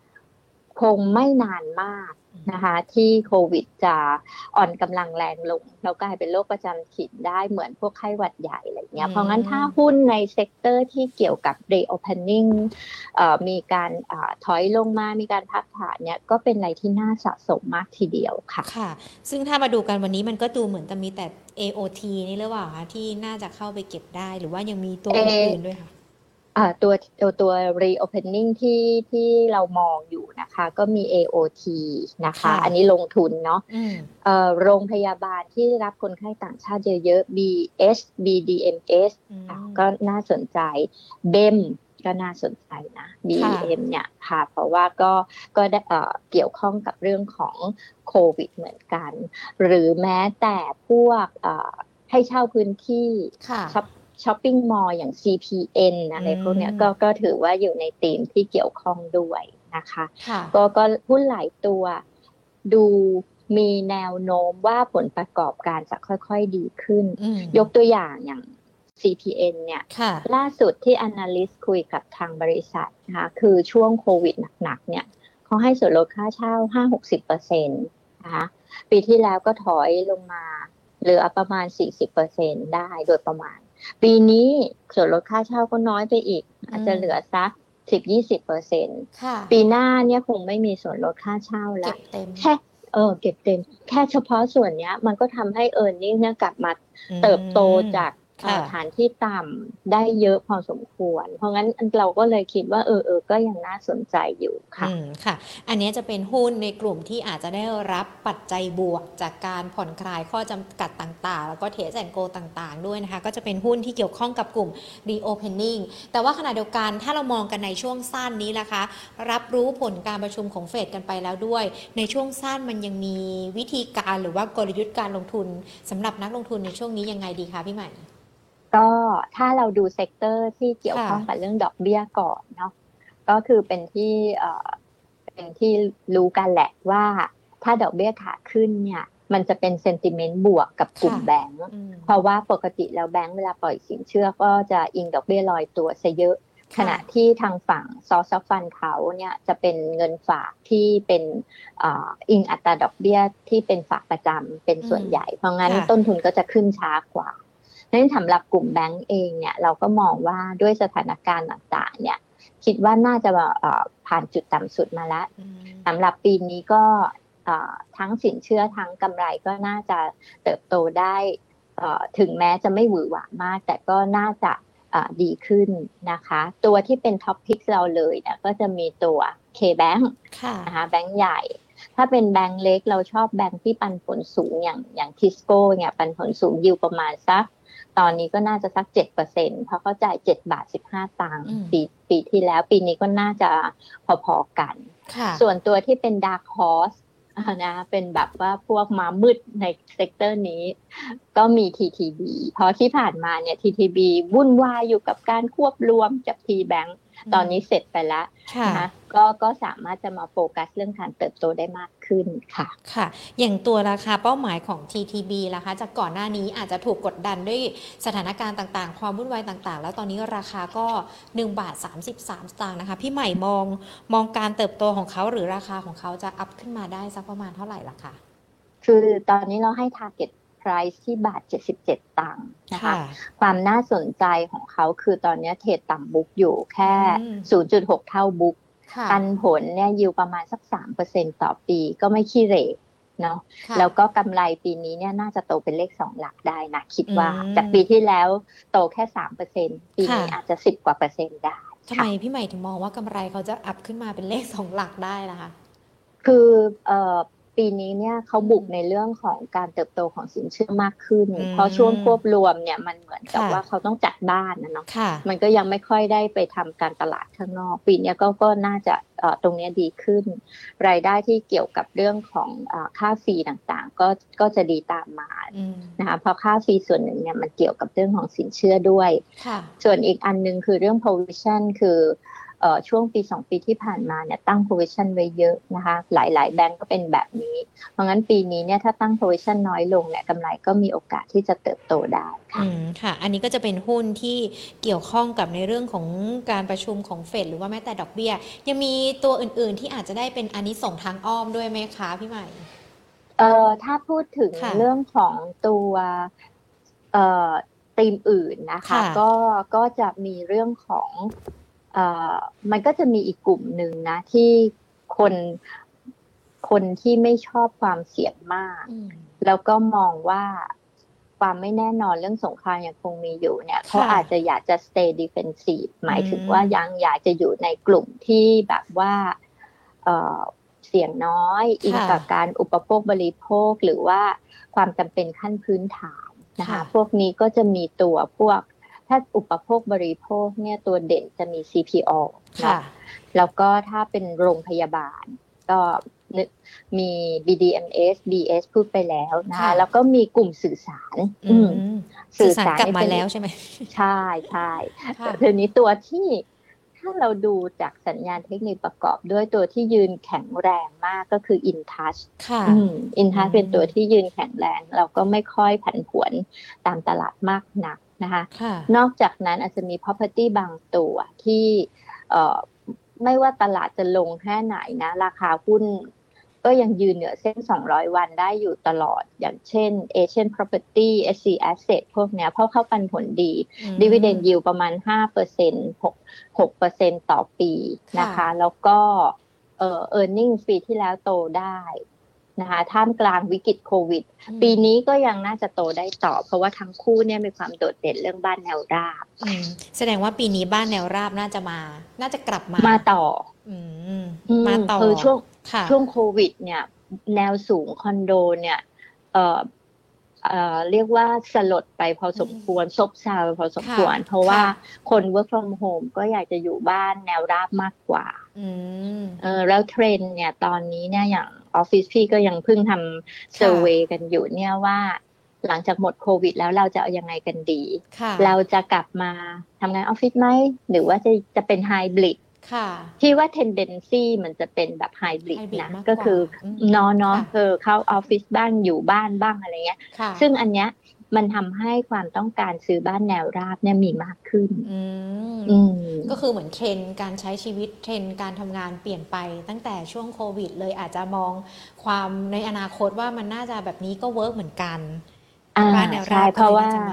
คงไม่นานมาก นะคะที่โควิดจะอ่อนกำลังแรงลงแล้วกลายเป็นโรคประจำถิ่นได้เหมือนพวกไข้หวัดใหญ่อะไรเงี้อืยมเพราะงั้นถ้าหุ้นใน sector ที่เกี่ยวกับ reopening เอ่อมีการอาถอยลงมา มีการพักฐานเนี่ยก็เป็นอะไรที่น่าสะสมมากทีเดียวค่ะค่ะ ซึ่งถ้ามาดูกันวันนี้มันก็ดูเหมือนจะมีแต่ AOT นี่หรือเปล่าคะที่น่าจะเข้าไปเก็บได้หรือว่ายังมีตัวเอ่ออื่นๆด้วยค่ะอ่า ตัวตัวตัว reopening ที่ที่เรามองอยู่นะคะ ก็มี AOT นะคะค่ะอันนี้ลงทุนเนาะอืมเอ่อโรงพยาบาลที่รับคนไข้ต่างชาติเยอะๆ BS BDMS อืมอะก็น่าสนใจ BEM ก็น่าสนใจนะค่ะ BEM เนี่ยค่ะ เพราะว่าก็ก็ได้เอ่อเกี่ยวข้องกับเรื่องของโควิดเหมือนกัน หรือแม้แต่พวกเอ่อให้เช่าพื้นที่ค่ะช้อป ช้อปปิ้งมอลล์อย่าง CPN อะไรพวกเนี้ยอืมก็ก็ถือว่าอยู่ในธีมที่เกี่ยวข้องด้วยนะคะค่ะก็ก็หุ้นหลายตัวดูมีแนวโน้มว่าผลประกอบการจะค่อยๆดีขึ้นอืมยกตัวอย่างอย่าง CPN เนี่ยค่ะล่าสุดที่ Analyst คุยกับทางบริษัทนะคะคือช่วงโควิดหนักๆเนี่ยเขาให้ส่วนลดค่าเช่า 5-60%นะคะปีที่แล้วก็ถอยลงมาเหลือประมาณ 40%ได้โดยประมาณ ปีนี้ส่วนลดค่าเช่าก็น้อยไปอีก อาจจะเหลือสัก10-20%ค่ะปีหน้าเนี่ยคงไม่มีส่วนลดค่าเช่าเก็แล้วบเต็มแค่เออเก็บเต็ม แค่เฉพาะส่วนเนี้ย มันก็ทำให้เออร์เน็งเนี่ยกลับมาเติบโตจากค่ะเอ่อ ฐานที่ต่ำได้เยอะพอสมควร เพราะงั้นเราก็เลยคิดว่าเออเออก็ยังน่าสนใจอยู่ค่ะอืมค่ะ อันนี้จะเป็นหุ้นในกลุ่มที่อาจจะได้รับปัจจัยบวกจากการผ่อนคลายข้อจำกัดต่างๆ แล้วก็ Test and Go ต่างๆ ด้วยนะคะ ก็จะเป็นหุ้นที่เกี่ยวข้องกับกลุ่ม reopening แต่ว่าขณะเดียวกันถ้าเรามองกันในช่วงสั้นนี้นะคะ รับรู้ผลการประชุมของเฟดกันไปแล้วด้วย ในช่วงสั้นมันยังมีวิธีการหรือว่ากลยุทธ์การลงทุนสำหรับนักลงทุนในช่วงนี้ยังไงดีคะพี่ใหม่ ก็ถ้าเราดู sector ที่เกี่ยวข้องค่ะกับเรื่องดอกเบี้ยก่อนเนาะก็คือเป็นที่เอ่อเป็นที่รู้กันแหละว่า ถ้าดอกเบี้ยขาขึ้นเนี่ย มันจะเป็น sentiment บวกกับกลุ่มค่ะแบงก์อืมเพราะว่าปกติแล้วแบงก์เวลาปล่อยสินเชื่อก็จะอิงดอกเบี้ยลอยตัวซะเยอะค่ะขณะที่ทางฝั่ง source of fund เขาเนี่ยจะเป็นเงินฝากที่เป็นเอ่ออิงอัตราดอกเบี้ยที่เป็นฝากประจำเป็นส่วนใหญ่ เพราะงั้นค่ะต้นทุนก็จะขึ้นช้ากว่า นั้นสำหรับกลุ่มแบงก์เองเนี่ยเราก็มองว่าด้วยสถานการณ์ต่างๆเนี่ยคิดว่าน่าจะเอ่อผ่านจุดต่ำสุดมาแล้วอืมสำหรับปีนี้ก็เอ่อทั้งสินเชื่อทั้งกำไรก็น่าจะเติบโตได้เอ่อถึงแม้จะไม่หวือหวามาก แต่ก็น่าจะเอ่อดีขึ้นนะคะ ตัวที่เป็น top pick เราเลยเนี่ยก็จะมีตัว K-Bank ค่ะนะคะแบงก์ใหญ่ ถ้าเป็นแบงก์เล็กเราชอบแบงก์ที่ปันผลสูงอย่างอย่างทิสโก้เนี่ยปันผลสูงยิวประมาณสัก ตอนนี้ก็น่าจะสักเจ็ดเปอร์เซ็นเพราะเขาจ่ายเจ็ดบาทสิบห้าตังค์อืมปีปีที่แล้วปีนี้ก็น่าจะพอๆกันค่ะส่วนตัวที่เป็น dark horse นะเป็นแบบว่าพวกมามืดใน sector นี้ ก็มี TTB เพราะที่ผ่านมาเนี่ย TTB วุ่นวายอยู่กับการควบรวมจาก T-Bank ตอนนี้เสร็จไปแล้วค่ะนะก็ก็สามารถจะมาโฟกัสเรื่องการเติบโตได้มากขึ้นค่ะ ค่ะ อย่างตัวราคาเป้าหมายของ TTB ล่ะคะ จากก่อนหน้านี้อาจจะถูกกดดันด้วยสถานการณ์ต่างๆ ความวุ่นวายต่างๆ แล้วตอนนี้ราคาก็ 1 บาท 33 สตางค์นะคะ พี่ใหม่มองมองการเติบโตของเขาหรือราคาของเขาจะอัพขึ้นมาได้สักประมาณเท่าไหร่ล่ะคะคือตอนนี้เราให้ target price ที่บาท 77 ตังค์นะคะ ความน่าสนใจของเขาคือตอนนี้ trade ต่ำ book อยู่แค่อืม0.6 เท่า book ค่ะปันผลเนี่ยยิวประมาณสักสามเปอร์เซ็นต่อปีก็ไม่ขี้เหร่เนาะค่ะแล้วก็กำไรปีนี้เนี่ยน่าจะโตเป็นเลขสองหลักได้นะคิดว่าอืมจากปีที่แล้วโตแค่สามเปอร์เซ็นปีนี้ค่ะอาจจะสิบกว่าเปอร์เซ็นต์ได้ทำค่ะไมพี่ใหม่ถึงมองว่ากำไรเขาจะ up ขึ้นมาเป็นเลขสองหลักได้ล่ะคะคือเอ่อ ปีนี้เนี่ยเขาบุกในเรื่องของการเติบโตของสินเชื่อมากขึ้นอืมเพราะช่วงควบรวมเนี่ยมันเหมือนกับค่ะว่าเขาต้องจัดบ้านนะเนาะค่ะมันก็ยังไม่ค่อยได้ไปทำการตลาดข้างนอก ปีเนี้ยก็ก็น่าจะเอ่อตรงเนี้ยดีขึ้น รายได้ที่เกี่ยวกับเรื่องของเออค่าฟรีต่างๆ ก็ก็จะดีตามมาอืมนะคะเพราะค่าฟรีส่วนหนึ่งเนี่ยมันเกี่ยวกับเรื่องของสินเชื่อด้วยค่ะส่วนอีกอันหนึงคือเรื่อง provision คือเอ่อ ช่วงปี 2 ปีที่ผ่านมาเนี่ยตั้ง provision ไว้เยอะนะคะหลาย ๆ แบงก์ก็เป็นแบบนี้ เพราะงั้นปีนี้เนี่ยถ้าตั้ง provision น้อยลงเนี่ยกำไรก็มีโอกาสที่จะเติบโตได้ค่ะอืมค่ะ อันนี้ก็จะเป็นหุ้นที่เกี่ยวข้องกับในเรื่องของการประชุมของเฟดหรือว่าแม้แต่ดอกเบี้ย ยังมีตัวอื่น ๆ ที่อาจจะได้เป็นอันนี้ส่งส์ทางอ้อมด้วยไหมคะพี่ใหม่เอ่อถ้าพูดถึงค่ะเรื่องของตัวเอ่อธีมอื่นนะคะค่ะก็ก็จะมีเรื่องของเอ่อ มันก็จะมีอีกกลุ่มหนึ่งนะ ที่คนคนที่ไม่ชอบความเสี่ยงมากอืมแล้วก็มองว่าความไม่แน่นอนเรื่องสงครามยังคงมีอยู่เนี่ยเขาอาจจะอยากจะ stay defensive หมายถึงว่ายังอยากจะอยู่ในกลุ่มที่แบบว่าเอ่อเสี่ยงน้อย อิงกับการอุปโภคบริโภคหรือว่าความจำเป็นขั้นพื้นฐานนะคะค่ะพวกนี้ก็จะมีตัวพวก ถ้าอุปโภคบริโภคเนี่ยตัวเด่นจะมี CPO ค่ะเนาะแล้วก็ถ้าเป็นโรงพยาบาล ก็นึกมี BDMS BS พูดไปแล้วนะค่ะคะแล้วก็มีกลุ่มสื่อสารอือืมมสื่อสารกลับนี่มาเป็นแล้วใช่ไหมใช่ใช่ค่ะทีนี้ตัวที่ถ้าเราดูจากสัญญาณเทคนิคประกอบด้วยตัวที่ยืนแข็งแรงมากก็คือ InTouch ค่ะอืม InTouch อืมเป็นตัวที่ยืนแข็งแรง เราก็ไม่ค่อยผันผวนตามตลาดมากนัก นะคะค่ะนอกจากนั้นอาจจะมี property บางตัวที่เอ่อไม่ว่าตลาดจะลงแค่ไหนนะ ราคาหุ้นก็ยังยืนเหนือเส้น 200 วันได้อยู่ตลอด อย่างเช่น Asian Property SC Asset พวกเนี้ย เพราะเข้าปันผลดีอืม Dividend Yield ประมาณ 5% 6 6%ต่อปีนะคะค่ะแล้วก็เอ่อ earning ปีที่แล้วโตได้ นะคะท่ามกลางวิกฤตโควิดอืมปีนี้ก็ยังน่าจะโตได้ต่อ เพราะว่าทั้งคู่เนี่ยมีความโดดเด่นเรื่องบ้านแนวราบอืมแสดงว่าปีนี้บ้านแนวราบน่าจะมา น่าจะกลับมามาต่ออืมอืมาต่อคือช่วงค่ะช่วงโควิด เนี่ย แนวสูงคอนโดเนี่ยเอ่อเอ่อเรียกว่าสลดไปพอสมควร ซบเซาไปพอสมควรค่ะเพราะว่าค่ะคน work from home ก็อยากจะอยู่บ้านแนวราบมากกว่าอืม เออแล้วเทรนด์เนี่ยตอนนี้เนี่ยอย่างออฟฟิศพี่ก็ยังเพิ่งทำเซอร์เวยกันอยู่เนี่ยว่าหลังจากหมดโควิด แล้วเราจะเอายังไงกันดีค่ะเราจะกลับมาทำงานออฟฟิศไหม หรือว่าจะจะเป็นไฮบริดค่ะที่ว่า tendency มันจะเป็นแบบไฮบริด hybrid นะมากกว่าก็คืออมเนอนเนาะค่ะเออเข้าออฟฟิศบ้างอยู่บ้านบ้างอะไรเงี้ยค่ะซึ่งอันเนี้ย มันทำให้ความต้องการซื้อบ้านแนวราบเนี่ยมีมากขึ้นอืมอืมก็คือเหมือนเทรนด์การใช้ชีวิตเทรนด์การทำงานเปลี่ยนไปตั้งแต่ช่วงโควิด เลยอาจจะมองความในอนาคตว่ามันน่าจะแบบนี้ก็เวิร์กเหมือนกันอ่าบ้านแนวใช่ราบเพราะว่าก็ลยน่จม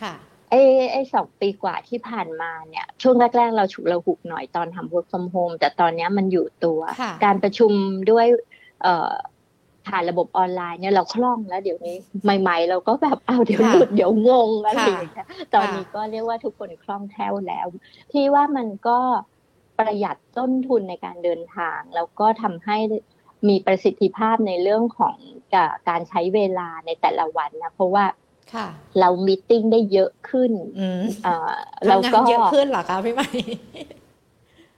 ค่ะไอ้ไอ้สองปีกว่าที่ผ่านมาเนี่ย ช่วงแรก ๆ เราฉุกเราหุกหน่อยตอนทำ work from home แต่ตอนเนี้ยมันอยู่ตัวค่ะการประชุมด้วยเอ่อ ผ่านระบบออนไลน์เนี่ยเราคล่องแล้วเดี๋ยวนี้ใหม่ ๆ เราก็แบบเอาวเดี๋ยวค่ะหลุดเดี๋ยวงงอะไรค่ะอย่างเงี้ยตอนนี้ก็เรียกว่าทุกคนคล่องแคล่วแล้ว พี่ว่ามันก็ประหยัดต้นทุนในการเดินทาง แล้วก็ทำให้มีประสิทธิภาพในเรื่องของกการใช้เวลาในแต่ละวันนะเพราะว่าค่ะเรามีตติ้งได้เยอะขึ้นอืมเอ่อแล้วทำงานก็เยอะขึ้นเหรอคะพี่ใหม่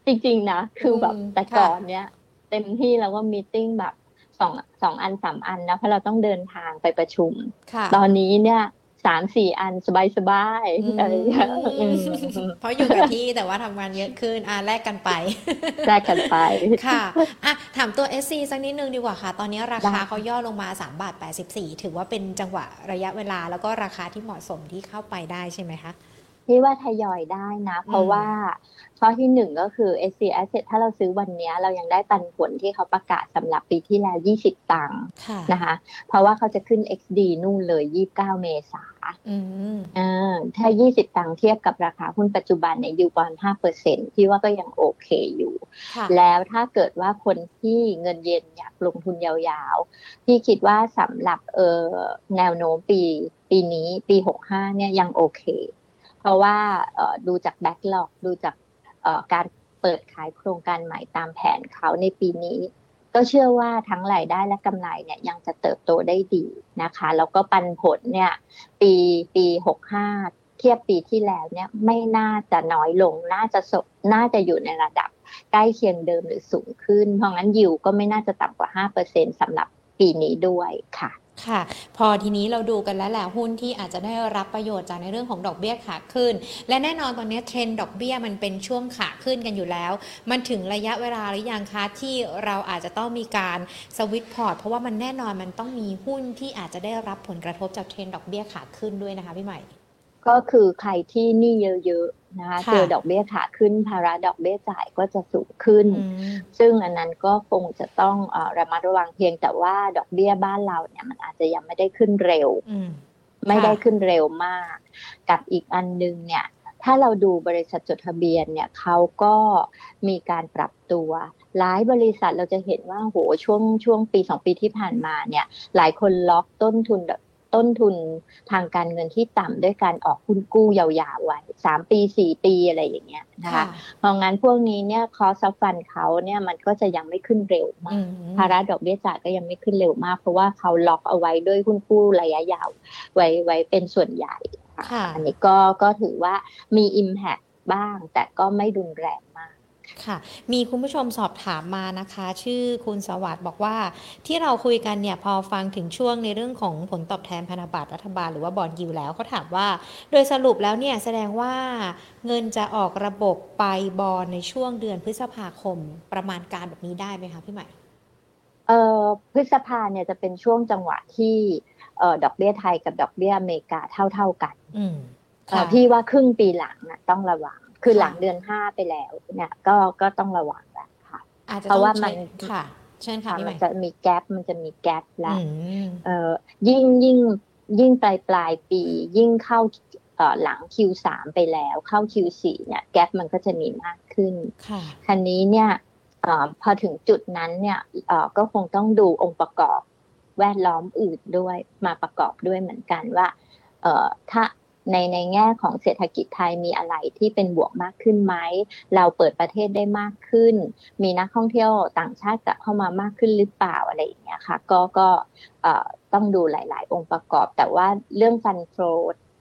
จริงๆนะคือแบบอืมแต่ค่ะก่อนเนี้ยเต็มที่เราก็มีตติ้งแบบ สองสองอันสามอันนะเพราะเราต้องเดินทางไปประชุมค่ะตอนนี้เนี่ยสามสี่อันสบายอืมๆอะไรอย่างเงี้ยอืมเพราะอยู่กับที่แต่ว่าทำงานเยอะขึ้นอ่าแลกกันไปได้กันไปค่ะอะถามตัว SC สักนิดนึงดีกว่าค่ะ ตอนนี้ราคาได้เขาย่อลงมา3บาท84 ถือว่าเป็นจังหวะระยะเวลาแล้วก็ราคาที่เหมาะสมที่เข้าไปได้ใช่ไหมคะ ที่ว่าทยอยได้นะ เพราะอืมว่าข้อที่หนึ่งก็คือ SC Asset ถ้าเราซื้อวันเนี้ยเรายังได้ปันผลที่เขาประกาศสำหรับปีที่แล้ว 20 ตังค์ค่ะนะคะ เพราะว่าเขาจะขึ้น XD นู่นเลย 29 เมษาอืมเออถ้า 20 ตังค์เทียบกับราคาหุ้นปัจจุบันในยูบอล5%ที่ว่าก็ยังโอเคอยู่ค่ะแล้วถ้าเกิดว่าคนที่เงินเย็นอยากลงทุนยาวๆที่คิดว่าสำหรับเออแนวโน้มปีปีนี้ปี 65 เนี่ยยังโอเค เพราะว่าดูจากแบ็กหลอกดูจากการเปิดขายโครงการใหม่ตามแผนเขาในปีนี้ ก็เชื่อว่าทั้งรายได้และกำไรเนี่ยยังจะเติบโตได้ดีนะคะแล้วก็ปันผลเนี่ยปีปี65 เทียบปีที่แล้วเนี่ยไม่น่าจะน้อยลงน่าจะสน่าจะอยู่ในระดับใกล้เคียงเดิมหรือสูงขึ้น เพราะงั้นยิวก็ไม่น่าจะต่ำกว่า 5%สำหรับปีนี้ด้วยค่ะ ค่ะ พอทีนี้เราดูกันแล้วแหละหุ้นที่อาจจะได้รับประโยชน์จากในเรื่องของดอกเบี้ยขาขึ้น และแน่นอนตอนนี้เทรนด์ดอกเบี้ยมันเป็นช่วงขาขึ้นกันอยู่แล้ว มันถึงระยะเวลาหรือยังคะที่เราอาจจะต้องมีการสวิตช์พอร์ตเพราะว่ามันแน่นอนมันต้องมีหุ้นที่อาจจะได้รับผลกระทบจากเทรนด์ดอกเบี้ยขาขึ้นด้วยนะคะพี่ใหม่ ก็คือใครที่หนี้เยอะๆ นะคะค่ะเจอดอกเบี้ยขาขึ้นภาระดอกเบี้ยจ่ายก็จะสูงขึ้นอืมซึ่งอันนั้นก็คงจะต้องเออระมัดระวังเพียงแต่ว่าดอกเบี้ยบ้านเราเนี่ยมันอาจจะยังไม่ได้ขึ้นเร็วอืมไม่ได้ค่ะขึ้นเร็วมาก กับอีกอันนึงเนี่ยถ้าเราดูบริษัทจดทะเบียนเนี่ยเขาก็มีการปรับตัว หลายบริษัทเราจะเห็นว่าโหช่วงช่วงปีสองปีที่ผ่านมาเนี่ย หลายคนล็อกต้นทุน ต้นทุนทางการเงินที่ต่ำด้วยการออกหุ้นกู้ยาวๆไว้สามปีสี่ปีอะไรอย่างเงี้ยนะคะค่ะเพราะงั้นพวกนี้เนี่ยคอสฟันเขาเนี่ยมันก็จะยังไม่ขึ้นเร็วมาอืกมภาระดอกเบี้ยจ่ายก็ยังไม่ขึ้นเร็วมาก เพราะว่าเขาล็อกเอาไว้ด้วยหุ้นกู้ระยะยาวไว้ไว้เป็นส่วนใหญ่ค่ะอันนี้ก็ก็ถือว่ามี Impact บ้างแต่ก็ไม่รุนแรงมาก ค่ะ มีคุณผู้ชมสอบถามมานะคะ ชื่อคุณสวัสดิ์บอกว่าที่เราคุยกันเนี่ยพอฟังถึงช่วงในเรื่องของผลตอบแทนพันธบัตรรัฐบาลหรือว่าบอลยิวแล้วเขาถามว่า โดยสรุปแล้วเนี่ยแสดงว่าเงินจะออกระบบไปบอลในช่วงเดือนพฤษภาคมประมาณการแบบนี้ได้ไหมคะพี่ใหม่เอ่อพฤษภาเนี่ยจะเป็นช่วงจังหวะที่เอ่อดอกเบี้ยไทยกับดอกเบี้ยอเมริกาเท่า ๆกันอืมเอ่อค่ะพี่ว่าครึ่งปีหลังน่ะต้องระวัง คือค่ะหลังเดือนห้าไปแล้วเนี่ยก็ก็ต้องระวังแล้วค่ะอาจจะเพราะต้องว่าใช้มันค่ะเชิญค่ะพี่ใหมัม่นจะมีแกลบมันจะมีแกลบแล้วอืมเอ่อยิ่งยิ่งยิ่งปลายปลายปี ยิ่งเข้าเอ่อหลัง Q3 ไปแล้วเข้า Q4 เนี่ยแกลบมันก็จะมีมากขึ้นค่ะคันนี้เนี่ยเออพอถึงจุดนั้นเนี่ยเอ่อก็คงต้องดูองค์ประกอบแวดล้อมอื่นด้วยมาประกอบด้วยเหมือนกันว่าเอ่อถ้า ในในแง่ของเศรษฐกิจไทยมีอะไรที่เป็นบวกมากขึ้นไหม เราเปิดประเทศได้มากขึ้น มีนักท่องเที่ยวต่างชาติกลับเข้ามามากขึ้นหรือเปล่าอะไรอย่างเงี้ยค่ะ ก็ก็เอ่อต้องดูหลาย ๆ องค์ประกอบ แต่ว่าเรื่องฟันโฟ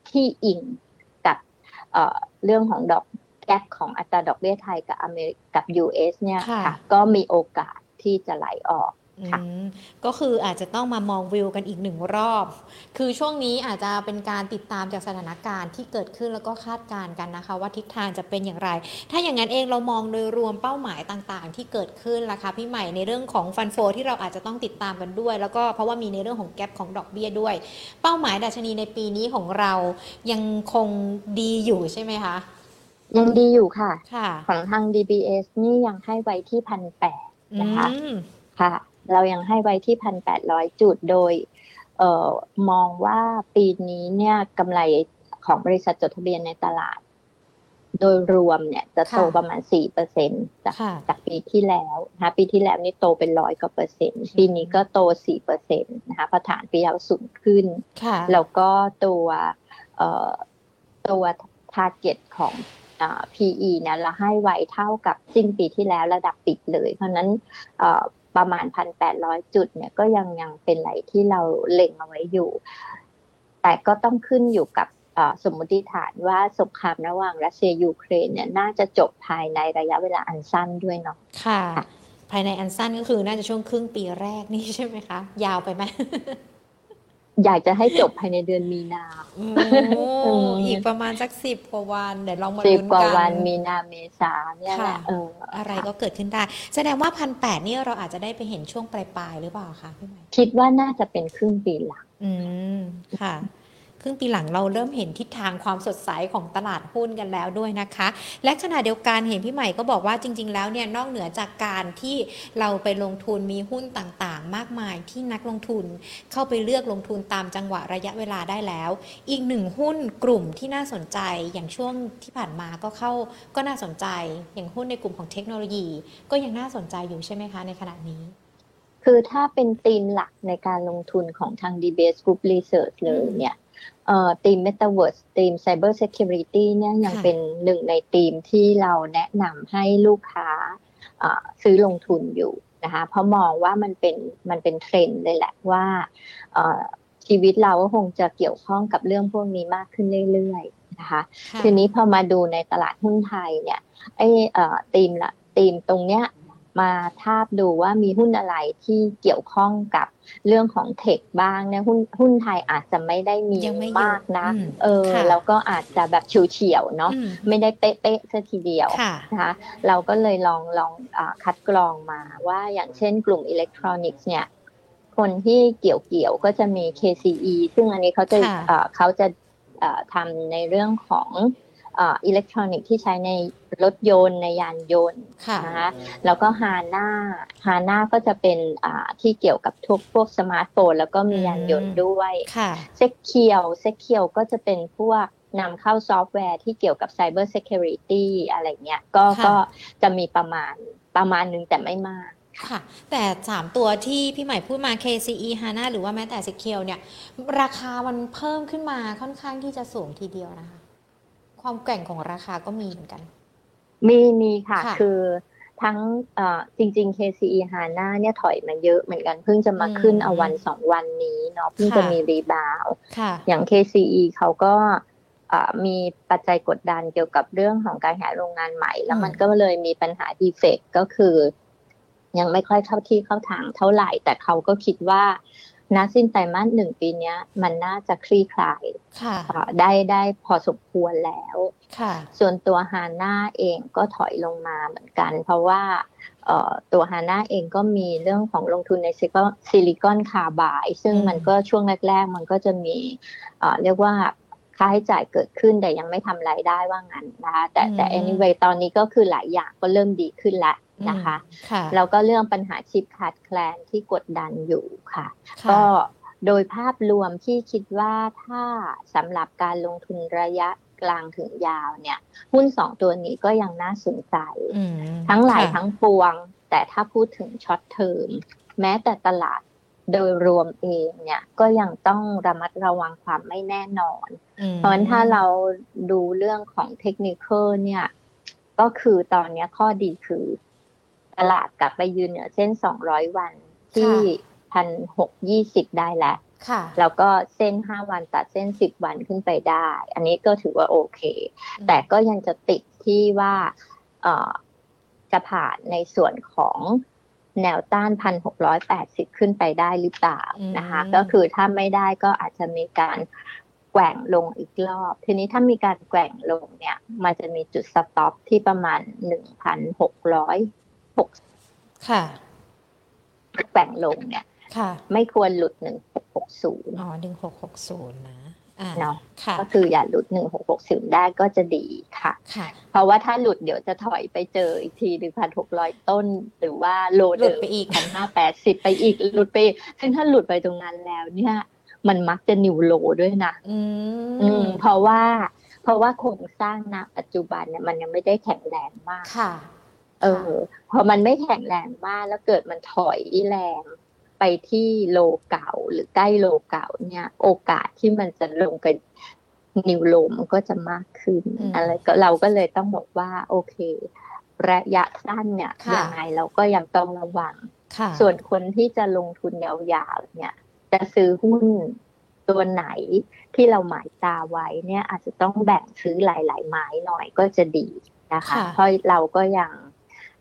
ที่อิงกับเอ่อเรื่องของดอกแกลของอัตราดอกเบี้ยไทยกับอเมริกกับ US เนี่ยค่ะค่ะ ก็มีโอกาสที่จะไหลออกค่ะอืม ก็คืออาจจะต้องมามองวิวกันอีกหนึ่งรอบ คือช่วงนี้อาจจะเป็นการติดตามจากสถานการณ์ที่เกิดขึ้นแล้วก็คาดการณ์กันนะคะ ว่าทิศทางจะเป็นอย่างไร ถ้าอย่างนั้นเองเรามองโดยรวมเป้าหมายต่างๆ ที่เกิดขึ้นล่ะคะพี่ใหม่ในเรื่องของฟันโฟที่เราอาจจะต้องติดตามกันด้วย แล้วก็เพราะว่ามีในเรื่องของแกลบของดอกเบี้ยด้วย เป้าหมายดัชนีในปีนี้ของเรายังคงดีอยู่ใช่ไหมคะยังดีอยู่ค่ะค่ะของทาง DBS นี่ยังให้ไว้ที่พันแปดนะคะอืมค่ะ เรายังให้ไว้ที่พันแปดร้อยจุดโดยเอ่อมองว่าปีนี้เนี่ยกำไรของบริษัทจดทะเบียนในตลาด โดยรวมเนี่ยจะโตค่ะประมาณสี่เปอร์เซ็นจากค่ะจากปีที่แล้วนะคะปีที่แล้วนี่โตเป็นร้อยกว่าเปอร์เซ็นต์ปีนี้ก็โตสี่เปอร์เซ็นต์นะคะเพราะฐานปีแล้วสูงขึ้นค่ะแล้วก็ตัวเอ่อตัว target ของอ่า PE เนี่ยเราให้ไว้เท่ากับสิ้นปีที่แล้วระดับปิดเลย เพราะฉะนั้นเอ่อ ประมาณ 1,800 จุดเนี่ยก็ยังยังเป็นไหลที่เราเล็งเอาไว้อยู่ แต่ก็ต้องขึ้นอยู่กับสมมติฐานว่าสงครามระหว่างรัสเซียยูเครนเนี่ยน่าจะจบภายในระยะเวลาอันสั้นด้วยเนาะค่ะ ภายในอันสั้นก็คือน่าจะช่วงครึ่งปีแรกนี่ใช่ไหมคะ ยาวไปไหม อยากจะให้จบภายในเดือนมีนาโอ้อืมอีกประมาณสักสิบกว่าวันเดี๋ยวลองมาสิบลุ้นกว่ากัวันนมีนาเมษาเนี่ยแหละค่ะเอออะไรก็เกิดขึ้นได้ แสดงว่าพันแปดนี่เราอาจจะได้ไปเห็นช่วงปลายๆหรือเปล่าคะพี่ใหม่คิดว่าน่าจะเป็นครึ่งปีหลัง อืมค่ะ ครึ่งปีหลังเราเริ่มเห็นทิศทางความสดใสของตลาดหุ้นกันแล้วด้วยนะคะ และขณะเดียวกันเห็นพี่ใหม่ก็บอกว่าจริง ๆ แล้วเนี่ยนอกเหนือจากการที่เราไปลงทุนมีหุ้นต่างๆ มากมายที่นักลงทุนเข้าไปเลือกลงทุนตามจังหวะระยะเวลาได้แล้ว อีกหนึ่งหุ้นกลุ่มที่น่าสนใจอย่างช่วงที่ผ่านมาก็เข้าก็น่าสนใจอย่างหุ้นในกลุ่มของเทคโนโลยี ก็ยังน่าสนใจอยู่ใช่ไหมคะ ในขณะนี้คือถ้าเป็นธีมหลักในการลงทุนของทาง DBS Group Research เลยเนี่ย เอ่อธีม Metaverse ธีม Cyber Security เนี่ยยังค่ะเป็นหนึ่งในธีมที่เราแนะนำให้ลูกค้าเอ่อซื้อลงทุนอยู่นะคะเพราะมองว่ามันเป็นมันเป็นเทรนด์เลยแหละว่าเอ่อชีวิตเราก็คงจะเกี่ยวข้องกับเรื่องพวกนี้มากขึ้นเรื่อยๆนะคะค่ะทีนี้พอมาดูในตลาดหุ้นไทยเนี่ยไอ้เอ่อธีมละธีมตรงเนี้ย มาทาบดูว่ามีหุ้นอะไรที่เกี่ยวข้องกับเรื่องของเทคบ้างเนี่ยหุ้นหุ้นไทยอาจจะไม่ได้มียังไม่เยอะมากนะอืมเออค่ะแล้วก็อาจจะแบบเฉียวๆเนาะอืมไม่ได้เป๊ะๆซะทีเดียวค่ะนะคะเราก็เลยลองลองอาคัดกรองมาว่าอย่างเช่นกลุ่มอิเล็กทรอนิกส์เนี่ยคนที่เกี่ยวเกี่ยวๆก็จะมี KCE ซึ่งอันนี้เขาจะค่ะเอ่อเขาจะเอ่อทำในเรื่องของเอ่ออิเล็กทรอนิกส์ที่ใช้ในรถยนต์ในยานยนต์ค่ะนะคะแล้วก็ HANA HANA ก็จะเป็นอ่าที่เกี่ยวกับทุกพวกสมาร์ทโฟน แล้วก็มียานยนต์ด้วยค่ะ SECURE SECURE ก็จะเป็นพวกนำเข้าซอฟต์แวร์ที่เกี่ยวกับ Cyber Security อะไรเงี้ยก็ค่ะก็จะมีประมาณประมาณหนึงแต่ไม่มากค่ะ แต่ 3 ตัวที่พี่ใหม่พูดมา KCE HANA หรือว่าแม้แต่ s e c u r e เนี่ย ราคามันเพิ่มขึ้นมาค่อนข้างที่จะสูงทีเดียวนะคะ ความแกร่งของราคาก็มีเหมือนกัน มีมีค่ะค่ะคือทั้งเอ่อจริง ๆ KCE HANA เนี่ยถอยมาเยอะเหมือนกัน เพิ่งจะมาอืมขึ้นเอาวันสองวันนี้เนาะเพิ่งค่ะจะมี rebound ค่ะอย่าง KCE เขาก็เอ่อมีปัจจัยกดดันเกี่ยวกับเรื่องของการหาโรงงานใหม่ แล้วมันก็เลยมีปัญหา defect ก็คือ ยังไม่ค่อยเข้าที่เข้าทางเท่าไหร่ แต่เขาก็คิดว่า ณ สิ้นไตรมาสหนึ่งปีเนี้ยมันน่าจะคลี่คลายค่ะเอ่อได้ได้พอสมควรแล้วค่ะส่วนตัวฮาน่าเองก็ถอยลงมาเหมือนกัน เพราะว่าเอ่อตัวฮาน่าเองก็มีเรื่องของลงทุนใน silicon carbide ซึ่งอืมมันก็ช่วงแรก ๆ มันก็จะมีเอ่อเรียกว่า ค่าใช้จ่ายเกิดขึ้นแต่ยังไม่ทำรายได้ว่างั้นนะคะแต่แต่ anyway ตอนนี้ก็คือหลายอย่างก็เริ่มดีขึ้นแล้วนะคะค่ะแล้วก็เรื่องปัญหาชิปขาดแคลนที่กดดันอยู่ค่ะค่ะ ก็โดยภาพรวมที่คิดว่าถ้าสำหรับการลงทุนระยะกลางถึงยาวเนี่ย หุ้นสองตัวนี้ก็ยังน่าสนใจอืมทั้งหลายค่ะทั้งปวง แต่ถ้าพูดถึงช็อตเทอมแม้แต่ตลาด โดยรวมเองเนี่ยก็ยังต้องระมัดระวังความไม่แน่นอนอืมเพราะฉะนั้นถ้าเราดูเรื่องของเทคนิคเนี่ย ก็คือตอนเนี้ยข้อดีคือตลาดกลับไปยืนเหนือเส้น 200 วันที่พันหกยี่สิบได้แล้วค่ะแล้วก็เส้น5วันตัดเส้น10วันขึ้นไปได้ อันนี้ก็ถือว่าโอเค แต่ก็ยังจะติดที่ว่าเอ่อจะผ่านในส่วนของ แนวต้านพันหกร้อยแปดสิบขึ้นไปได้หรือเปล่านะคะอืมก็คือถ้าไม่ได้ก็อาจจะมีการแกว่งลงอีกรอบ ทีนี้ถ้ามีการแกว่งลงเนี่ย มันจะมีจุดสต็อปที่ประมาณหนึ่งพันหกร้อยหกค่ะ แกว่งลงเนี่ย ค่ะ ไม่ควรหลุดหนึ่งหกหกศูนย์อ๋อหนึ่งหกหกศูนย์นะอ่า เนาะค่ะก็คืออย่าหลุดหนึ่งหกหกศูนย์ได้ก็จะดีค่ะค่ะ เพราะว่าถ้าหลุดเดี๋ยวจะถอยไปเจออีกทีหนึ่งพันหกร้อยต้น หรือว่าโลหลุดไปอีกพันห้าแปดสิบไปอีกหลุดไปอีกซึ่งถ้าหลุดไปตรงนั้นแล้วเนี่ยมันมักจะนิวโลด้วยนะ อือืมมเพราะว่า เพราะว่าโครงสร้างณปัจจุบันเนี่ยมันยังไม่ได้แข็งแรงมาก ค่ะ เออ พอมันไม่แข็งแรงมากแล้วเกิดมันถอยแรง ไปที่โลเก่าหรือใกล้โลเก่าเนี่ย โอกาสที่มันจะลงไปนิวโลมันก็จะมากขึ้นอืมอะไรก็เราก็เลยต้องบอกว่า โอเค ระยะสั้นเนี่ยค่ะยังไงเราก็ยังต้องระวังค่ะส่วนคนที่จะลงทุนยาวๆเนี่ย จะซื้อหุ้นตัวไหนที่เราหมายตาไว้เนี่ย อาจจะต้องแบ่งซื้อหลาย ๆ ไม้หน่อยก็จะดีนะคะค่ะเพราะเราก็ยัง